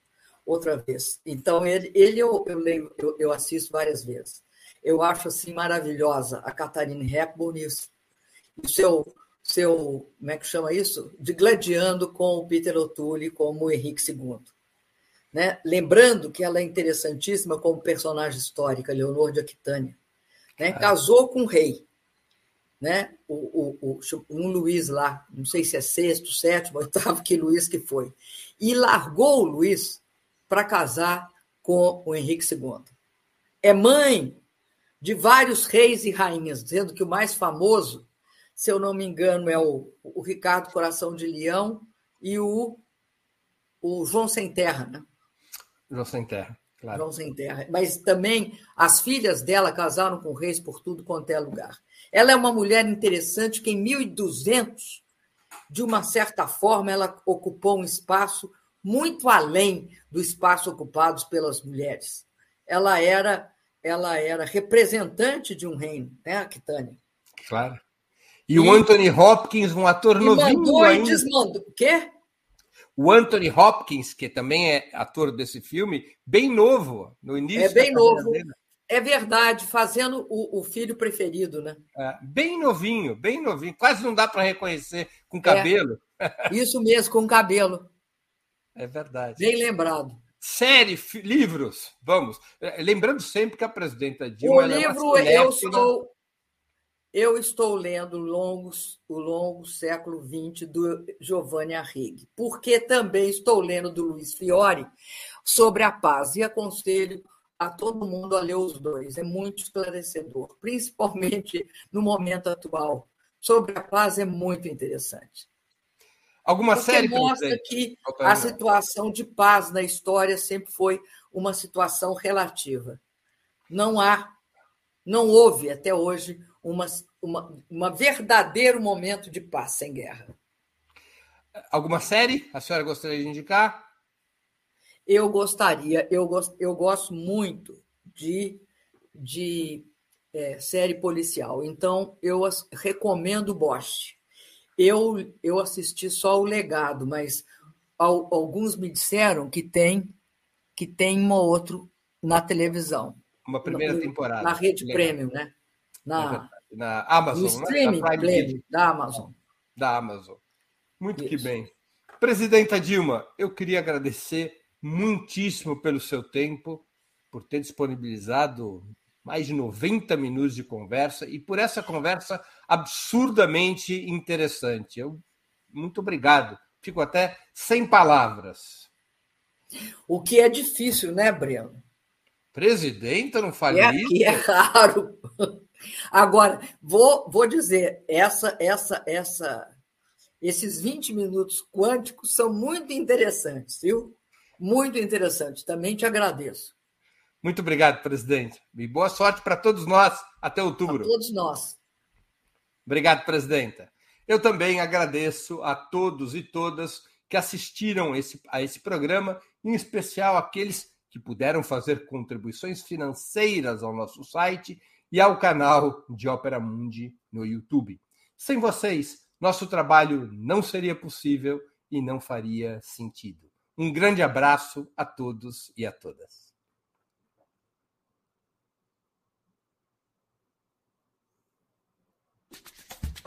outra vez. Então, ele, ele eu, eu, leio, eu, eu assisto várias vezes. Eu acho assim maravilhosa a Catarina Hepburn e o seu, seu, como é que chama isso? De gladiando com o Peter O'Toole como o Henrique II. Né? Lembrando que ela é interessantíssima como personagem histórica, Leonor de Aquitânia. Né? Casou com o rei né? O, o, o, um Luiz lá, não sei se é sexto, sétimo, oitavo, que Luiz que foi. E largou o Luiz para casar com o Henrique II. É mãe de vários reis e rainhas, dizendo que o mais famoso, se eu não me engano, é o, o Ricardo Coração de Leão e o, o João Sem Terra, né? João Sem Terra, claro. João Sem Terra. Mas também as filhas dela casaram com reis por tudo quanto é lugar. Ela é uma mulher interessante que, em 1200, de uma certa forma, ela ocupou um espaço muito além do espaço ocupado pelas mulheres. Ela era, ela era representante de um reino, né, Aquitânia? Claro. E, e o Anthony Hopkins, um ator novinho mandou ainda. E desmandou. O quê? O Anthony Hopkins, que também é ator desse filme, bem novo, no início. É bem novo. Dele. É verdade, fazendo o, o filho preferido, né? É, bem novinho, bem novinho. Quase não dá para reconhecer com cabelo. É, isso mesmo, com cabelo. É verdade. Bem lembrado. Série, livros, vamos. É, lembrando sempre que a presidenta Dilma. O livro é eu estou, eu estou lendo longos, o longo século XX do Giovanni Arrighi, porque também estou lendo do Luiz Fiore sobre a paz e aconselho a todo mundo a ler os dois. É muito esclarecedor, principalmente no momento atual. Sobre a paz é muito interessante. Alguma Porque série mostra que a situação de paz na história sempre foi uma situação relativa. Não há, não houve até hoje uma, uma, uma verdadeiro momento de paz sem guerra. Alguma série a senhora gostaria de indicar? Eu gostaria, eu, gosto, eu gosto muito de, de é, série policial, então eu recomendo Bosch. Eu, eu assisti só o legado, mas al, alguns me disseram que tem que tem um outro na televisão. Uma primeira na, temporada. Na rede Legal. premium, né? Na, na Amazon, no né? streaming né? premium, da Amazon. Da Amazon. Muito Isso. que bem. Presidenta Dilma, eu queria agradecer muitíssimo pelo seu tempo, por ter disponibilizado mais de 90 minutos de conversa e por essa conversa absurdamente interessante. Eu muito obrigado. Fico até sem palavras. O que é difícil, né, Breno? Presidenta, não fale é, isso. Que é raro. Agora, vou, vou dizer, essa, essa, essa, esses 20 minutos quânticos são muito interessantes, viu? Muito interessantes. Também te agradeço. Muito obrigado, presidente. E boa sorte para todos nós até outubro. Para todos nós. Obrigado, presidenta. Eu também agradeço a todos e todas que assistiram esse, a esse programa, em especial aqueles que puderam fazer contribuições financeiras ao nosso site e ao canal de Ópera Mundi no YouTube. Sem vocês, nosso trabalho não seria possível e não faria sentido. Um grande abraço a todos e a todas.